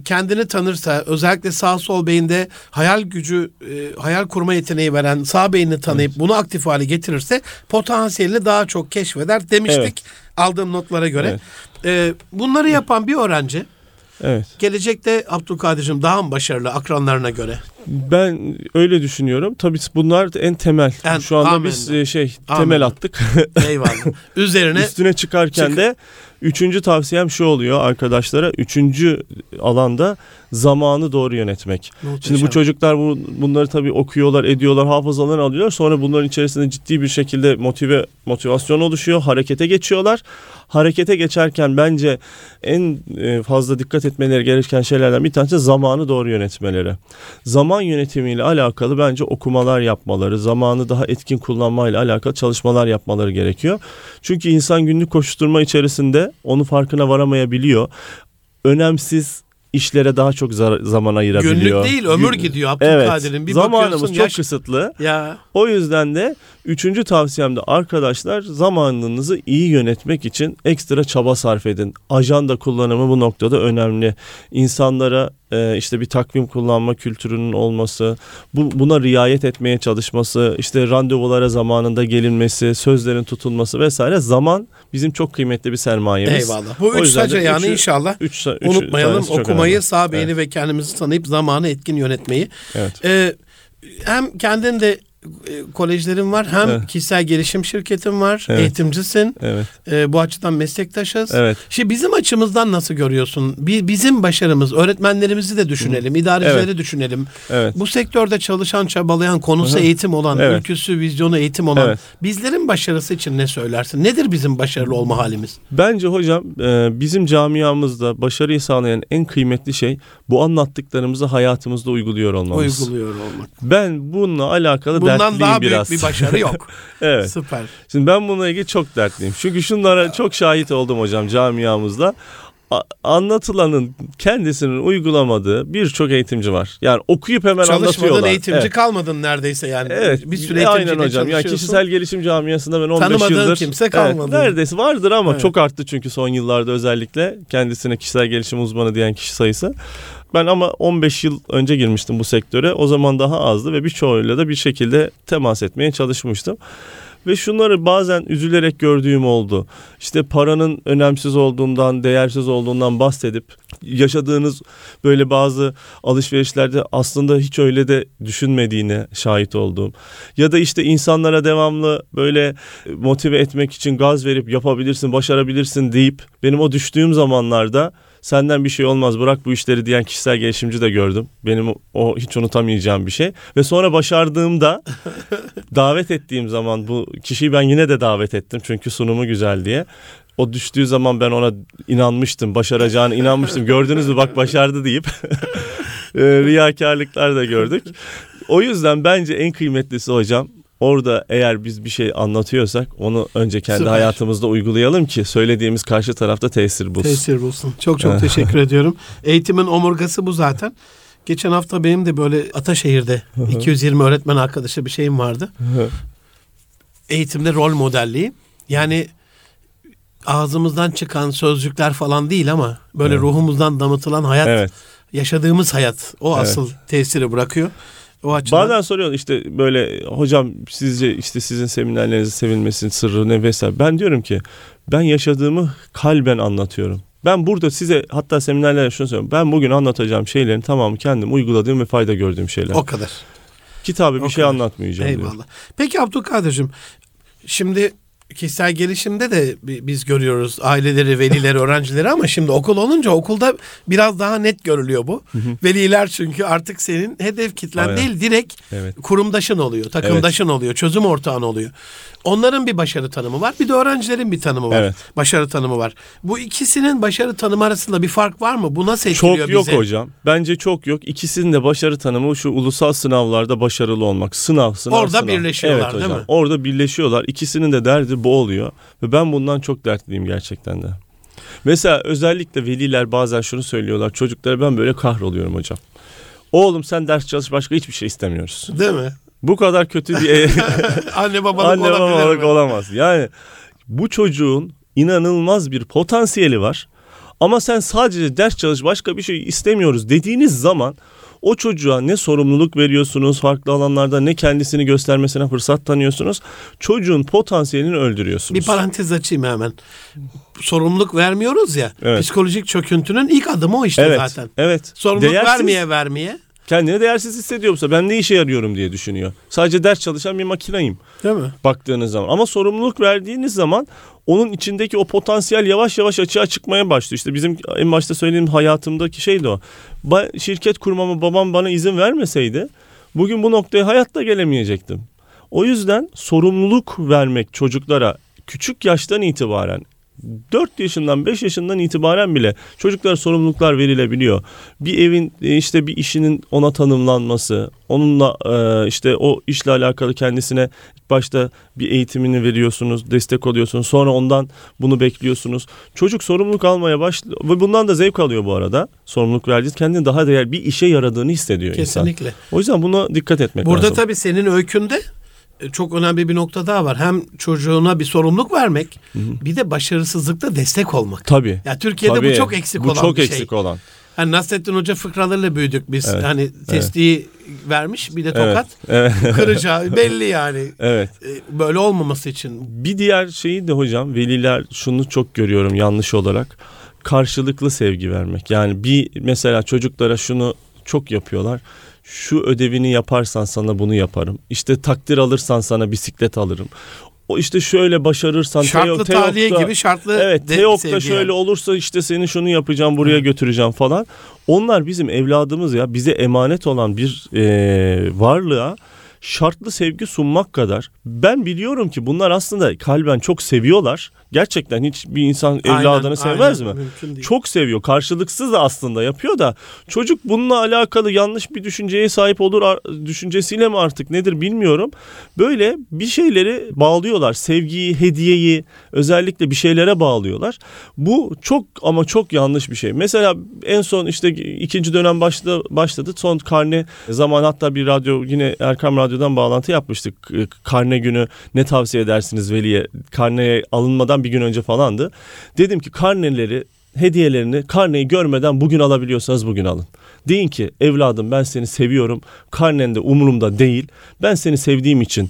kendini tanırsa özellikle sağ sol beyinde hayal gücü e, hayal kurma yeteneği veren sağ beynini tanıyıp evet. bunu aktif hale getirirse potansiyelini daha çok keşfeder demiştik evet. aldığım notlara göre. Evet. E, bunları yapan bir öğrenci Evet. Gelecekte Abdülkadir'cim daha mı başarılı akranlarına göre? Ben öyle düşünüyorum. Tabii bunlar en temel. En, Şu anda amenna. biz e, şey amenna. temel attık. Eyvallah. Üzerine üstüne çıkarken çık. de üçüncü tavsiyem şu oluyor arkadaşlara. Üçüncü alanda zamanı doğru yönetmek. Muhteşem. Şimdi bu çocuklar bu, bunları tabii okuyorlar, ediyorlar, hafızalarını alıyorlar. Sonra bunların içerisinde ciddi bir şekilde motive motivasyon oluşuyor, harekete geçiyorlar. Harekete geçerken bence en e, fazla dikkat etmeleri gereken şeylerden bir tanesi zamanı doğru yönetmeleri. Zaman yönetimiyle alakalı bence okumalar yapmaları, zamanı daha etkin kullanmayla alakalı çalışmalar yapmaları gerekiyor. Çünkü insan günlük koşuşturma içerisinde onu farkına varamayabiliyor. Önemsiz işlere daha çok zaman ayırabiliyor. Günlük değil ömür Gün... gidiyor Abdülkadir'in. Evet, bir zamanımız çok yaş... kısıtlı. Ya. O yüzden de üçüncü tavsiyem de arkadaşlar zamanınızı iyi yönetmek için ekstra çaba sarf edin. Ajanda kullanımı bu noktada önemli. İnsanlara e, işte bir takvim kullanma kültürünün olması, bu, buna riayet etmeye çalışması, işte randevulara zamanında gelinmesi, sözlerin tutulması vesaire zaman bizim çok kıymetli bir sermayemiz. Eyvallah. Bu o üç saca yani inşallah üç, üç, unutmayalım. Okumayı, sağ beyni evet. ve kendimizi tanıyıp zamanı etkin yönetmeyi. Evet. Ee, hem kendin de kolejlerim var. Hem evet. kişisel gelişim şirketim var. Evet. Eğitimcisin. Evet. E, bu açıdan meslektaşız. Evet. Şimdi bizim açımızdan nasıl görüyorsun? Bir, bizim başarımız, öğretmenlerimizi de düşünelim, idarecileri evet. düşünelim. Evet. Bu sektörde çalışan, çabalayan, konusu Hı. eğitim olan, evet. ülküsü, vizyonu eğitim olan evet. bizlerin başarısı için ne söylersin? Nedir bizim başarılı olma halimiz? Bence hocam e, bizim camiamızda başarıyı sağlayan en kıymetli şey bu anlattıklarımızı hayatımızda uyguluyor olmamız. Uyguluyor olmak. Ben bununla alakalı Bundan Bundan daha büyük biraz. bir başarı yok. evet. Süper. Şimdi ben bununla ilgili çok dertliyim. Çünkü şunlara çok şahit oldum hocam camiamızda anlatılanın kendisinin uygulamadığı birçok eğitimci var. Yani okuyup hemen Çalışmadın, anlatıyorlar. eğitimci evet. kalmadın neredeyse yani. Evet. Bir süre e, Aynen hocam. Yani kişisel gelişim camiasında ben 15 Tanımadığın yıldır. kimse kalmadı. Evet, neredeyse vardır ama evet. çok arttı çünkü son yıllarda özellikle kendisine kişisel gelişim uzmanı diyen kişi sayısı. Ben ama 15 yıl önce girmiştim bu sektöre. O zaman daha azdı ve birçoğuyla da bir şekilde temas etmeye çalışmıştım. Ve şunları bazen üzülerek gördüğüm oldu. İşte paranın önemsiz olduğundan, değersiz olduğundan bahsedip yaşadığınız böyle bazı alışverişlerde aslında hiç öyle de düşünmediğine şahit oldum. Ya da işte insanlara devamlı böyle motive etmek için gaz verip yapabilirsin, başarabilirsin deyip benim o düştüğüm zamanlarda senden bir şey olmaz bırak bu işleri diyen kişisel gelişimci de gördüm. Benim o hiç unutamayacağım bir şey. Ve sonra başardığımda davet ettiğim zaman bu kişiyi ben yine de davet ettim. Çünkü sunumu güzel diye. O düştüğü zaman ben ona inanmıştım. Başaracağını inanmıştım. Gördünüz mü bak başardı deyip. e, riyakarlıklar da gördük. O yüzden bence en kıymetlisi hocam orada eğer biz bir şey anlatıyorsak onu önce kendi Süper. hayatımızda uygulayalım ki söylediğimiz karşı tarafta tesir bulsun. Tesir bulsun. Çok çok teşekkür ediyorum. Eğitimin omurgası bu zaten. Geçen hafta benim de böyle Ataşehir'de 220 öğretmen arkadaşı bir şeyim vardı. Eğitimde rol modelliği. Yani ağzımızdan çıkan sözcükler falan değil ama böyle Evet. ruhumuzdan damıtılan hayat, evet. yaşadığımız hayat o Evet. asıl tesiri bırakıyor. O açıdan Bazen soruyor işte böyle hocam sizce işte sizin seminerlerinizin sevilmesinin sırrı ne vesaire. Ben diyorum ki ben yaşadığımı kalben anlatıyorum. Ben burada size hatta seminerlerde şunu söylüyorum. Ben bugün anlatacağım şeylerin tamamı kendim uyguladığım ve fayda gördüğüm şeyler. o kadar. Kitabı o bir şey kadar. anlatmayacağım. Eyvallah. Peki Abdülkadir'cim şimdi kişisel gelişimde de bi- biz görüyoruz aileleri, velileri, öğrencileri ama şimdi okul olunca okulda biraz daha net görülüyor bu. Veliler çünkü artık senin hedef kitlen Aynen. değil direkt Evet. kurumdaşın oluyor, takımdaşın oluyor, çözüm ortağın oluyor. Onların bir başarı tanımı var. Bir de öğrencilerin bir tanımı var. Evet. Başarı tanımı var. Bu ikisinin başarı tanımı arasında bir fark var mı? Bu nasıl etkiliyor Çok yok bizi? hocam. Bence çok yok. İkisinin de başarı tanımı şu ulusal sınavlarda başarılı olmak. Sınav, sınav, Orada sınav. birleşiyorlar, evet, değil hocam. mi? Orada birleşiyorlar. İkisinin de derdi bu oluyor. Ve ben bundan çok dertliyim gerçekten de. Mesela özellikle veliler bazen şunu söylüyorlar. Çocuklara ben böyle kahroluyorum hocam. Oğlum sen ders çalış başka hiçbir şey istemiyoruz. Değil mi? Bu kadar kötü bir Anne babalık anne babalık mi? olamaz. Yani bu çocuğun inanılmaz bir potansiyeli var. Ama sen sadece ders çalış başka bir şey istemiyoruz dediğiniz zaman o çocuğa ne sorumluluk veriyorsunuz farklı alanlarda ne kendisini göstermesine fırsat tanıyorsunuz. Çocuğun potansiyelini öldürüyorsunuz. Bir parantez açayım hemen. Sorumluluk vermiyoruz ya. Evet. Psikolojik çöküntünün ilk adımı o işte evet, zaten. Evet. Sorumluluk Değersiz, vermeye vermeye. Kendini değersiz hissediyorsa ben ne işe yarıyorum diye düşünüyor. Sadece ders çalışan bir makinayım. Değil mi? baktığınız zaman. Ama sorumluluk verdiğiniz zaman onun içindeki o potansiyel yavaş yavaş açığa çıkmaya başlıyor. İşte bizim en başta söylediğim hayatımdaki şey de o. Ba- şirket kurmama babam bana izin vermeseydi bugün bu noktaya hayatta gelemeyecektim. O yüzden sorumluluk vermek çocuklara küçük yaştan itibaren 4 yaşından 5 yaşından itibaren bile çocuklara sorumluluklar verilebiliyor. Bir evin e, işte bir işinin ona tanımlanması, onunla e, işte o işle alakalı kendisine ilk başta bir eğitimini veriyorsunuz, destek oluyorsunuz. Sonra ondan bunu bekliyorsunuz. Çocuk sorumluluk almaya başlıyor ve bundan da zevk alıyor bu arada. Sorumluluk verdiğiniz kendini daha değer bir işe yaradığını hissediyor insan. Kesinlikle. O yüzden buna dikkat etmek Burada lazım. tabii senin öykünde çok önemli bir nokta daha var. Hem çocuğuna bir sorumluluk vermek, bir de başarısızlıkta destek olmak. Tabii. Ya Türkiye'de Tabii. bu çok eksik bu olan çok bir eksik şey. olan. Hani Nasrettin Hoca fıkralarıyla büyüdük biz. Evet, Hani testiyi vermiş bir de tokat. Evet. Evet. Kıracağı belli yani. evet. E, Böyle olmaması için. Bir diğer şeyi de hocam veliler şunu çok görüyorum yanlış olarak. Karşılıklı sevgi vermek. Yani bir mesela çocuklara şunu çok yapıyorlar. Şu ödevini yaparsan sana bunu yaparım. İşte takdir alırsan sana bisiklet alırım. O işte şöyle başarırsan Şartlı Teo- tahliye Teok'ta- gibi şartlı Evet Teok'ta şöyle yani. olursa işte seni şunu yapacağım buraya götüreceğim falan. Onlar bizim evladımız ya bize emanet olan bir eee, varlığa şartlı sevgi sunmak kadar. Ben biliyorum ki bunlar aslında kalben çok seviyorlar. Gerçekten hiç bir insan evladını Aynen, sevmez aynen. mi? Çok seviyor. Karşılıksız da aslında yapıyor da çocuk bununla alakalı yanlış bir düşünceye sahip olur düşüncesiyle mi artık nedir bilmiyorum. Böyle bir şeyleri bağlıyorlar. Sevgiyi, hediyeyi özellikle bir şeylere bağlıyorlar. Bu çok ama çok yanlış bir şey. Mesela en son işte ikinci dönem başladı, başladı. Son karne zaman hatta bir radyo yine Erkam Radyo'dan bağlantı yapmıştık. Karne günü ne tavsiye edersiniz veliye? Karneye alınmadan bir gün önce falandı. Dedim ki karneleri hediyelerini karneyi görmeden bugün alabiliyorsanız bugün alın. Deyin ki evladım ben seni seviyorum. Karnen de umurumda değil. Ben seni sevdiğim için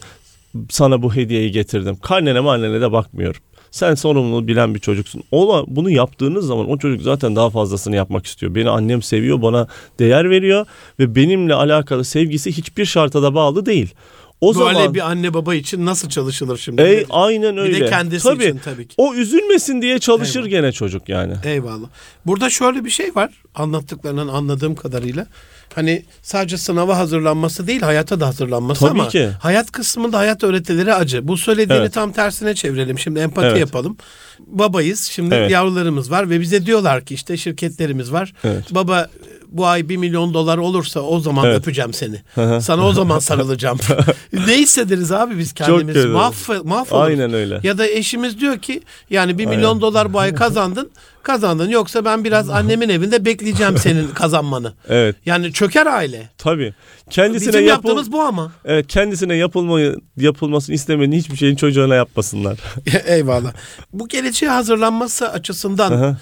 sana bu hediyeyi getirdim. Karnene marnene de bakmıyorum. Sen sorumluluğu bilen bir çocuksun. Ola bunu yaptığınız zaman o çocuk zaten daha fazlasını yapmak istiyor. Beni annem seviyor, bana değer veriyor ve benimle alakalı sevgisi hiçbir şarta da bağlı değil. O Böyle zaman bir anne baba için nasıl çalışılır şimdi? Ey, aynen bir öyle. de kendisi tabii, için tabii ki. O üzülmesin diye çalışır Eyvallah. gene çocuk yani. Eyvallah. Burada şöyle bir şey var anlattıklarından anladığım kadarıyla. Hani sadece sınava hazırlanması değil hayata da hazırlanması Tabii ama ki. hayat kısmında hayat öğretileri acı. Bu söylediğini Evet. tam tersine çevirelim. Şimdi empati Evet. yapalım. Babayız. Şimdi Evet. yavrularımız var ve bize diyorlar ki işte şirketlerimiz var. Evet. Baba bu ay bir milyon dolar olursa o zaman Evet. öpeceğim seni. Sana o zaman sarılacağım. ne hissederiz abi biz kendimiz? Mahv mahvoluruz. Aynen öyle. Ya da eşimiz diyor ki yani bir Aynen. milyon dolar bu ay kazandın. Kazandın yoksa ben biraz annemin evinde bekleyeceğim senin kazanmanı. Evet. Yani çöker aile. Tabii. Kendisine Bizim yapıl- yaptığımız bu ama. Evet, kendisine yapılmayı yapılmasını istemediğin hiçbir şeyin çocuğuna yapmasınlar. Eyvallah. Bu geleceğe hazırlanması açısından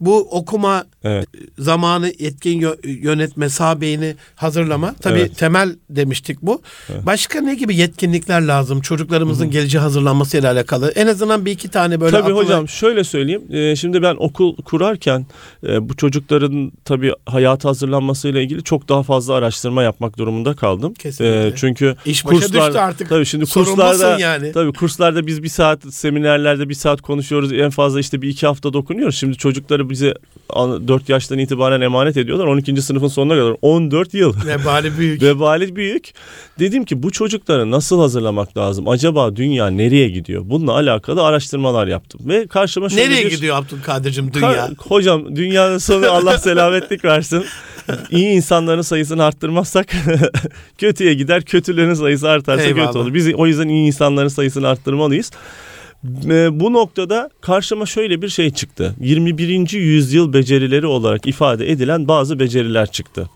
bu okuma evet. zamanı etkin yö- yönetme, sağ beyni hazırlama. Tabii Evet. temel demiştik bu. Başka ne gibi yetkinlikler lazım çocuklarımızın geleceğe hazırlanmasıyla alakalı? En azından bir iki tane böyle Tabii aklıma- hocam şöyle söyleyeyim. Ee, şimdi ben okul kurarken e, bu çocukların tabii hayata hazırlanmasıyla ilgili çok daha fazla araştırma yapmak durumunda kaldım. Kesinlikle. Ee, çünkü İş başa kurslar düştü artık. tabii şimdi kurslarda yani. tabii kurslarda biz bir saat seminerlerde bir saat konuşuyoruz. En fazla işte bir iki hafta dokunuyoruz. Şimdi çocukları bize 4 yaştan itibaren emanet ediyorlar. 12. sınıfın sonuna kadar 14 yıl. Vebali büyük. Vebali büyük. Dedim ki bu çocukları nasıl hazırlamak lazım? Acaba dünya nereye gidiyor? Bununla alakalı araştırmalar yaptım. Ve karşıma şöyle Nereye bir... gidiyor Abdülkadir'cim Ka- dünya? Hocam dünyanın sonu Allah selametlik versin. İyi insanların sayısını arttırmazsak kötüye gider. Kötülerin sayısı artarsa Eyvallah. kötü olur. Biz o yüzden iyi insanların sayısını arttırmalıyız. E, Bu noktada karşıma şöyle bir şey çıktı. 21. yüzyıl becerileri olarak ifade edilen bazı beceriler çıktı.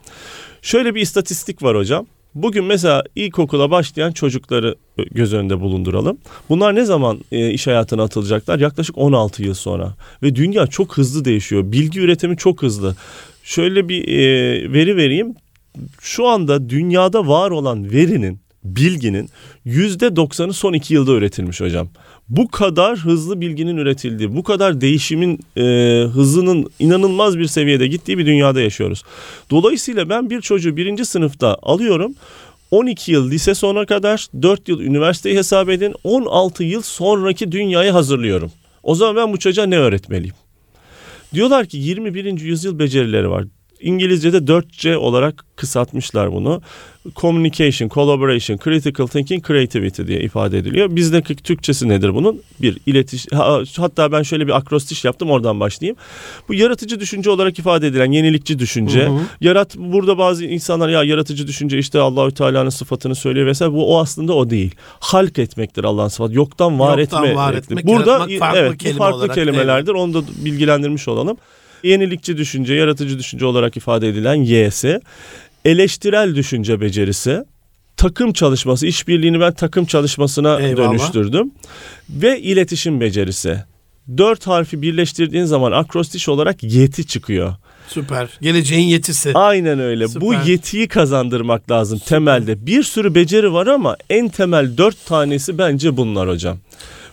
Şöyle bir istatistik var hocam. Bugün mesela ilkokula başlayan çocukları göz önünde bulunduralım. Bunlar ne zaman e, iş hayatına atılacaklar? Yaklaşık 16 yıl sonra. Ve dünya çok hızlı değişiyor. Bilgi üretimi çok hızlı. Şöyle bir e, veri vereyim. Şu anda dünyada var olan verinin, bilginin %90'ı son 2 yılda üretilmiş hocam. Bu kadar hızlı bilginin üretildiği, bu kadar değişimin e, hızının inanılmaz bir seviyede gittiği bir dünyada yaşıyoruz. Dolayısıyla ben bir çocuğu birinci sınıfta alıyorum. 12 yıl lise sonuna kadar, 4 yıl üniversiteyi hesap edin, 16 yıl sonraki dünyayı hazırlıyorum. O zaman ben bu çocuğa ne öğretmeliyim? Diyorlar ki 21. yüzyıl becerileri var. İngilizce'de 4C olarak kısaltmışlar bunu. Communication, collaboration, critical thinking, creativity diye ifade ediliyor. Bizdeki Türkçesi nedir bunun? Bir iletiş ha- hatta ben şöyle bir akrostiş yaptım oradan başlayayım. Bu yaratıcı düşünce olarak ifade edilen yenilikçi düşünce. Hı hı. Yarat burada bazı insanlar ya yaratıcı düşünce işte Allahü Teala'nın sıfatını söylüyor vesaire. Bu o aslında o değil. Halk etmektir Allah'ın sıfatı. Yoktan var Yoktan etme. var etmek. etmek, Burada farklı evet kelime farklı olarak, kelimelerdir. Onu da bilgilendirmiş olalım. Yenilikçi düşünce, yaratıcı düşünce olarak ifade edilen Y'si. Eleştirel düşünce becerisi. Takım çalışması, işbirliğini ben takım çalışmasına Eyvallah. dönüştürdüm. Ve iletişim becerisi. Dört harfi birleştirdiğin zaman akrostiş olarak yeti çıkıyor. Süper. Geleceğin yetisi. Aynen öyle. Süper. Bu yetiyi kazandırmak lazım temelde. Bir sürü beceri var ama en temel dört tanesi bence bunlar hocam.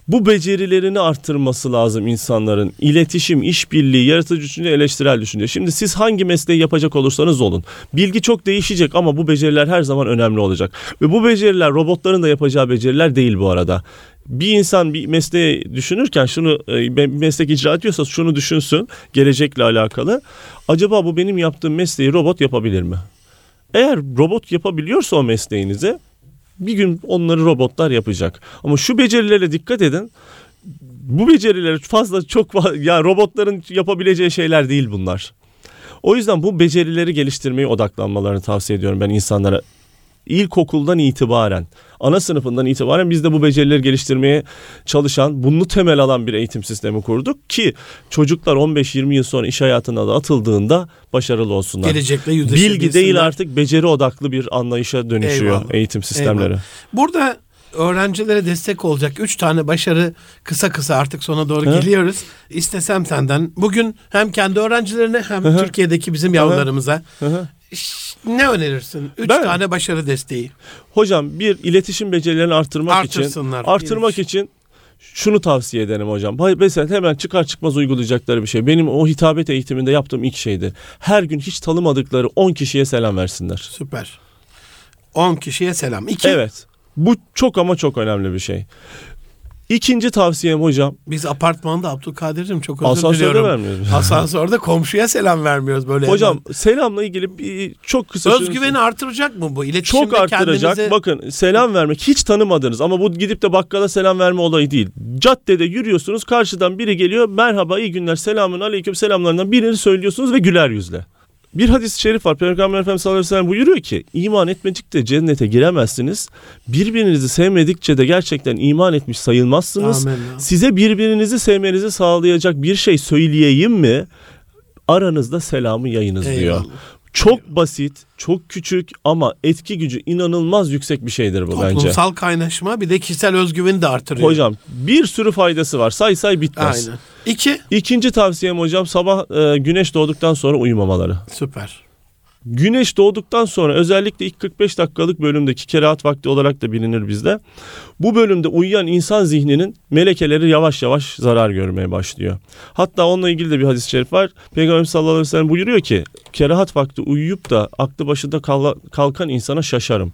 Bu becerilerini arttırması lazım insanların. İletişim, işbirliği, yaratıcı düşünce, eleştirel düşünce. Şimdi siz hangi mesleği yapacak olursanız olun. Bilgi çok değişecek ama bu beceriler her zaman önemli olacak. Ve bu beceriler robotların da yapacağı beceriler değil bu arada. Bir insan bir mesleği düşünürken şunu e, meslek icra ediyorsa şunu düşünsün gelecekle alakalı. Acaba bu benim yaptığım mesleği robot yapabilir mi? Eğer robot yapabiliyorsa o mesleğinizi bir gün onları robotlar yapacak. Ama şu becerilere dikkat edin. Bu beceriler fazla çok ya robotların yapabileceği şeyler değil bunlar. O yüzden bu becerileri geliştirmeye odaklanmalarını tavsiye ediyorum ben insanlara. İlkokuldan itibaren, ana sınıfından itibaren biz de bu becerileri geliştirmeye çalışan, bunu temel alan bir eğitim sistemi kurduk ki çocuklar 15-20 yıl sonra iş hayatına da atıldığında başarılı olsunlar. Gelecekle yüzleşebilsinler. Bilgi değil artık beceri odaklı bir anlayışa dönüşüyor Eyvallah. eğitim sistemleri. Eyvallah. Burada öğrencilere destek olacak üç tane başarı kısa kısa artık sona doğru Hı. geliyoruz. İstesem senden bugün hem kendi öğrencilerine hem Hı. Türkiye'deki bizim yavrularımıza Hı ne önerirsin? Üç Ben- tane başarı desteği. Hocam bir iletişim becerilerini artırmak için Artırsınlar. artırmak Bir- için şunu tavsiye ederim hocam. Mesela hemen çıkar çıkmaz uygulayacakları bir şey. Benim o hitabet eğitiminde yaptığım ilk şeydi. Her gün hiç tanımadıkları 10 kişiye selam versinler. Süper. 10 kişiye selam. İki, Evet. Bu çok ama çok önemli bir şey. İkinci tavsiyem hocam biz apartmanda Abdülkadir'cim çok özür asansörde diliyorum. vermiyoruz. Asansörde komşuya selam vermiyoruz böyle. Hocam selamla ilgili bir, çok kısa hemen. Özgüveni artıracak mı bu? İletişimde çok arttıracak. kendinizi- Bakın selam vermek hiç tanımadınız ama bu gidip de bakkala selam verme olayı değil. Caddede yürüyorsunuz karşıdan biri geliyor merhaba iyi günler selamün aleyküm selamlarından birini söylüyorsunuz ve güler yüzle. Bir hadis-i şerif var. Peygamber Efendimiz sallallahu aleyhi ve sellem buyuruyor ki iman etmedikçe cennete giremezsiniz. Birbirinizi sevmedikçe de gerçekten iman etmiş sayılmazsınız. Amin. Size birbirinizi sevmenizi sağlayacak bir şey söyleyeyim mi? Aranızda selamı yayınız diyor. Çok basit, çok küçük ama etki gücü inanılmaz yüksek bir şeydir bu bence. Toplumsal kaynaşma bir de kişisel özgüveni de artırıyor. Hocam bir sürü faydası var. Say say bitmez. Aynen. İki. İkinci tavsiyem hocam sabah e, güneş doğduktan sonra uyumamaları. Süper. Güneş doğduktan sonra özellikle ilk 45 dakikalık bölümdeki kerahat vakti olarak da bilinir bizde. Bu bölümde uyuyan insan zihninin melekeleri yavaş yavaş zarar görmeye başlıyor. Hatta onunla ilgili de bir hadis-i şerif var. Peygamber sallallahu aleyhi ve sellem buyuruyor ki kerahat vakti uyuyup da aklı başında kal- kalkan insana şaşarım.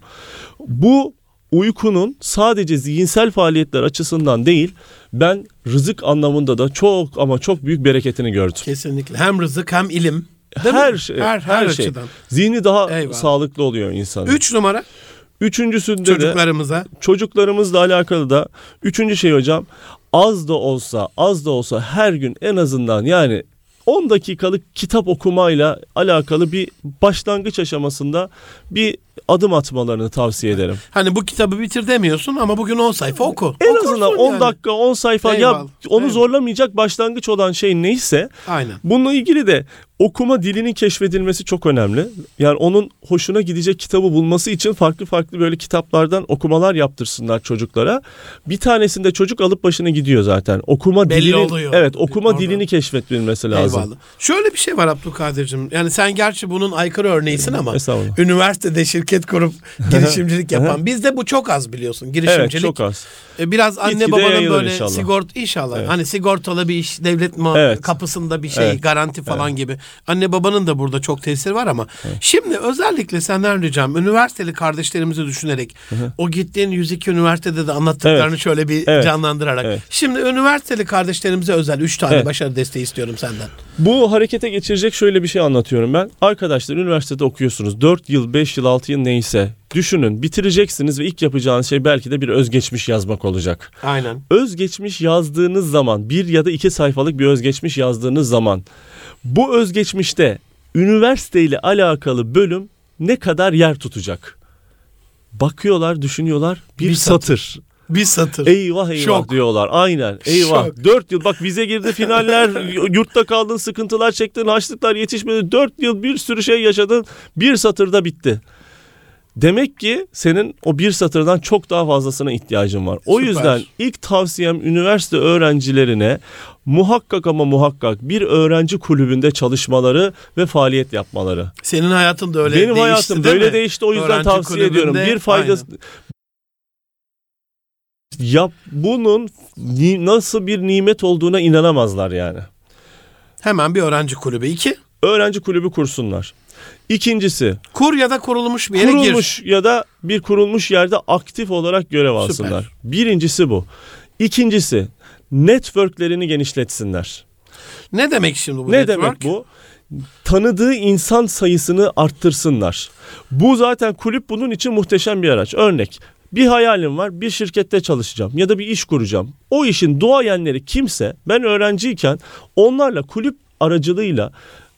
Bu uykunun sadece zihinsel faaliyetler açısından değil ben rızık anlamında da çok ama çok büyük bereketini gördüm. Kesinlikle. Hem rızık hem ilim. Değil her mi? şey, her, her, şey. açıdan. Zihni daha Eyvallah. sağlıklı oluyor insanın. Üç numara Üçüncüsünde de çocuklarımıza. çocuklarımızla alakalı da üçüncü şey hocam az da olsa az da olsa her gün en azından yani 10 dakikalık kitap okumayla alakalı bir başlangıç aşamasında bir adım atmalarını tavsiye ederim. Hani bu kitabı bitir demiyorsun ama bugün 10 sayfa oku. En Okursun azından 10 yani. dakika 10 sayfa ya Eyvallah, onu eyvallah. zorlamayacak başlangıç olan şey neyse Aynen. Bununla ilgili de okuma dilinin keşfedilmesi çok önemli. Yani onun hoşuna gidecek kitabı bulması için farklı farklı böyle kitaplardan okumalar yaptırsınlar çocuklara. Bir tanesinde çocuk alıp başına gidiyor zaten. Okuma Belli dilini oluyor. evet okuma Oradan. dilini keşfedilmesi lazım. Eyvallah. Şöyle bir şey var Abdülkadir'cim. Yani sen gerçi bunun aykırı örneğisin ama üniversitede şirket kurup girişimcilik yapan. Bizde bu çok az biliyorsun Evet girişimcilik. çok az. E, Biraz anne Gitgide babanın böyle inşallah. sigort inşallah. Evet. Hani sigortalı bir iş, devlet Evet. kapısında bir şey, Evet. garanti falan gibi. Anne babanın da burada çok tesiri var ama şimdi özellikle senden ricam üniversiteli kardeşlerimizi düşünerek o gittiğin 102 üniversitede de anlattıklarını Evet. şöyle bir Evet. canlandırarak. Evet. Şimdi üniversiteli kardeşlerimize özel 3 tane Evet. başarı desteği istiyorum senden. Bu harekete geçirecek şöyle bir şey anlatıyorum ben. Arkadaşlar üniversitede okuyorsunuz. 4 yıl, 5 yıl, 6 yıl neyse. Düşünün bitireceksiniz ve ilk yapacağınız şey belki de bir özgeçmiş yazmak olacak. Aynen. özgeçmiş yazdığınız zaman bir ya da iki sayfalık bir özgeçmiş yazdığınız zaman bu özgeçmişte üniversite ile alakalı bölüm ne kadar yer tutacak? Bakıyorlar, düşünüyorlar. Bir, Bir satır. satır. Bir satır. Eyvah eyvah Şok. diyorlar. Aynen. Eyvah. Şok. Dört yıl bak vize girdi finaller, yurtta kaldın, sıkıntılar çektin, harçlıklar yetişmedi. Dört yıl bir sürü şey yaşadın. Bir satırda bitti. Demek ki senin o bir satırdan çok daha fazlasına ihtiyacın var. O Süper. yüzden ilk tavsiyem üniversite öğrencilerine muhakkak ama muhakkak bir öğrenci kulübünde çalışmaları ve faaliyet yapmaları. Senin hayatın da öyle Benim değişti hayatım değil böyle mi? değişti o yüzden Öğrenci tavsiye ediyorum. Bir faydası ya bunun ni- nasıl bir nimet olduğuna inanamazlar yani. Hemen bir öğrenci kulübü. İki, Öğrenci kulübü kursunlar. İkincisi kur ya da kurulmuş bir yere gir. kurulmuş ya da bir kurulmuş yerde aktif olarak görev alsınlar. Birincisi bu. İkincisi networklerini genişletsinler. Ne demek şimdi bu ne network? demek bu? Tanıdığı insan sayısını arttırsınlar. Bu zaten kulüp bunun için muhteşem bir araç. Örnek bir hayalim var bir şirkette çalışacağım ya da bir iş kuracağım. O işin duayenleri kimse ben öğrenciyken onlarla kulüp aracılığıyla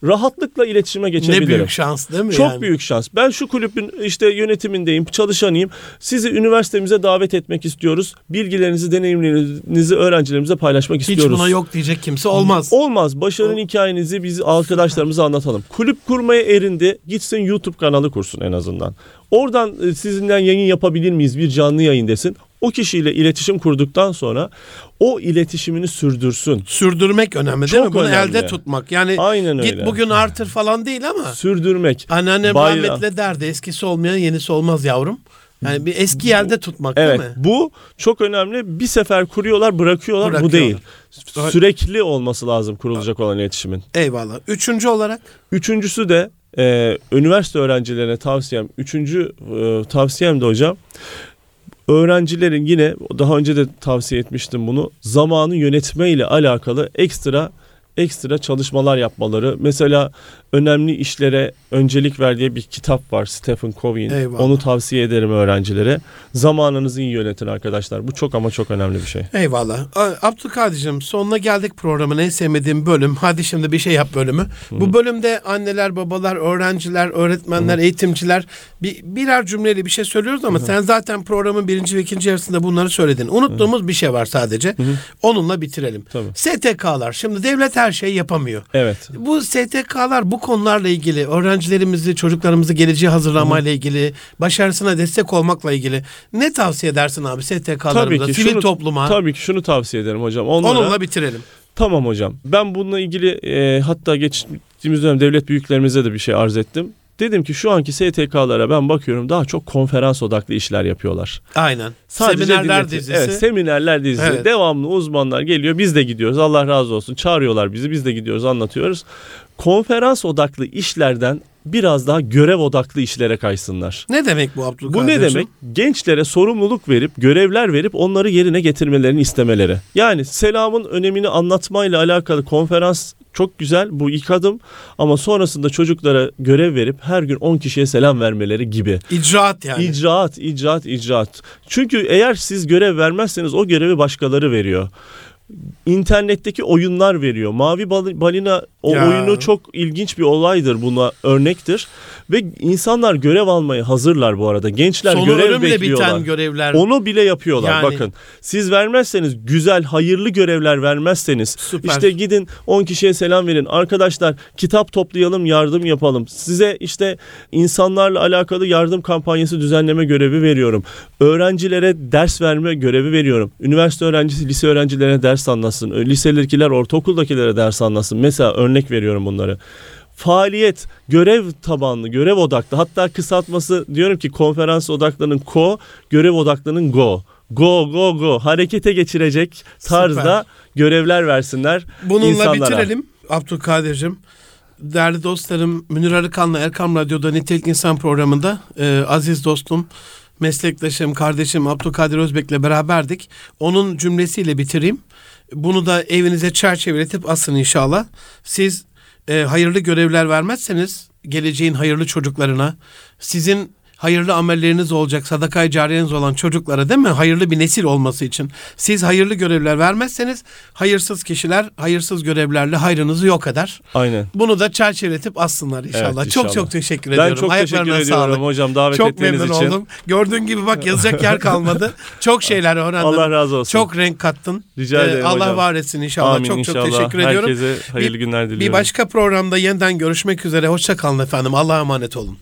rahatlıkla iletişime Ne geçebilirim. büyük şans değil mi Çok yani? büyük şans. Ben şu kulübün işte yönetimindeyim, çalışanıyım. Sizi üniversitemize davet etmek istiyoruz. Bilgilerinizi, deneyimlerinizi öğrencilerimize paylaşmak Hiç istiyoruz. buna yok diyecek kimse olmaz. Olmaz. Başarının hikayenizi biz arkadaşlarımıza anlatalım. Kulüp kurmaya erindi. Gitsin YouTube kanalı kursun en azından. Oradan e, sizinle yayın yapabilir miyiz? Bir canlı yayın desin. O kişiyle iletişim kurduktan sonra o iletişimini sürdürsün. Sürdürmek önemli değil Çok mi? Bunu önemli. elde tutmak. Yani Aynen git öyle. bugün artır falan değil ama Sürdürmek. anneannem Bayram. rahmetle derdi eskisi olmayan yenisi olmaz yavrum. Yani bir eski elde tutmak Evet değil mi? bu çok önemli. Bir sefer kuruyorlar bırakıyorlar. Bu Bırakıyorlar. değil. Sürekli olması lazım kurulacak olan iletişimin. Eyvallah. Üçüncü olarak Üçüncüsü de e, üniversite öğrencilerine tavsiyem. Üçüncü e, tavsiyem de hocam. Öğrencilerin yine daha önce de tavsiye etmiştim bunu. Zamanı yönetme ile alakalı ekstra ekstra çalışmalar yapmaları. Mesela önemli işlere öncelik verdiği bir kitap var Stephen Covey'in. Eyvallah. Onu tavsiye ederim öğrencilere. Zamanınızı iyi yönetin arkadaşlar. Bu çok ama çok önemli bir şey. Eyvallah. Abdülkadir'cim sonuna geldik programın en sevmediğim bölüm. Hadi şimdi bir şey yap bölümü. Bu bölümde anneler, babalar, öğrenciler, öğretmenler, eğitimciler bir, birer cümleyle bir şey söylüyoruz ama sen zaten programın birinci ve ikinci yarısında bunları söyledin. Unuttuğumuz bir şey var sadece. Onunla bitirelim. Tabii. STK'lar. Şimdi devlet her şeyi yapamıyor. Evet. Bu STK'lar bu konularla ilgili öğrencilerimizi, çocuklarımızı geleceğe hazırlamayla ilgili, başarısına destek olmakla ilgili ne tavsiye edersin abi STK'larımıza, sivil şunu, topluma? Tabii ki şunu tavsiye ederim hocam. Onlara, Onunla bitirelim. Tamam hocam. Ben bununla ilgili e, hatta geçtiğimiz dönem devlet büyüklerimize de bir şey arz ettim. Dedim ki şu anki STK'lara ben bakıyorum daha çok konferans odaklı işler yapıyorlar. Aynen. Sadece Seminerler dizisi. Evet, seminerler dizisi. Evet. Devamlı uzmanlar geliyor. Biz de gidiyoruz. Allah razı olsun. Çağırıyorlar bizi. Biz de gidiyoruz, anlatıyoruz. Konferans odaklı işlerden biraz daha görev odaklı işlere kaysınlar. Ne demek bu Abdülkadir? Bu ne demek? Gençlere sorumluluk verip, görevler verip onları yerine getirmelerini istemeleri. Yani selamın önemini anlatmayla alakalı konferans çok güzel bu ilk adım ama sonrasında çocuklara görev verip her gün 10 kişiye selam vermeleri gibi. İcraat yani. İcraat, icraat, icraat. Çünkü eğer siz görev vermezseniz o görevi başkaları veriyor. İnternetteki oyunlar veriyor. Mavi Bal- Balina o Ya. oyunu çok ilginç bir olaydır buna örnektir. Ve insanlar görev almaya hazırlar bu arada. Gençler Sonu görev bekliyorlar. biten görevler. Onu bile yapıyorlar Yani. bakın. Siz vermezseniz güzel hayırlı görevler vermezseniz Süper. işte gidin 10 kişiye selam verin. Arkadaşlar kitap toplayalım yardım yapalım. Size işte insanlarla alakalı yardım kampanyası düzenleme görevi veriyorum. Öğrencilere ders verme görevi veriyorum. Üniversite öğrencisi lise öğrencilerine ders anlatsın. Liselikiler ortaokuldakilere ders anlatsın. Mesela örnek veriyorum bunları faaliyet, görev tabanlı, görev odaklı. Hatta kısaltması diyorum ki konferans odaklının ko, görev odaklının go. Go go go harekete geçirecek tarzda Süper. görevler versinler Bununla insanlara. bitirelim Abdülkadir'cim. Değerli dostlarım Münir Arıkan'la Erkam Radyo'da Nitelik İnsan programında e, aziz dostum, meslektaşım, kardeşim Abdülkadir Özbek'le beraberdik. Onun cümlesiyle bitireyim. Bunu da evinize çerçeveletip asın inşallah. Siz e, hayırlı görevler vermezseniz geleceğin hayırlı çocuklarına, sizin hayırlı amelleriniz olacak, sadakayı cariyeniz olan çocuklara değil mi? Hayırlı bir nesil olması için. Siz hayırlı görevler vermezseniz hayırsız kişiler hayırsız görevlerle hayrınızı yok eder. Aynen. Bunu da çerçeveletip assınlar inşallah. Evet, çok inşallah. çok teşekkür Ben ediyorum. çok teşekkür Ayaklarına ediyorum sağlık. hocam davet Çok ettiğiniz memnun için. oldum. Gördüğün gibi bak yazacak yer kalmadı. Çok şeyler öğrendim. Allah razı olsun. Çok renk kattın. Rica Ee, ederim Allah hocam. var etsin inşallah. Amin çok inşallah. çok teşekkür ediyorum. Herkese hayırlı Bir- günler diliyorum. Bir başka programda yeniden görüşmek üzere. Hoşça kalın efendim. Allah'a emanet olun.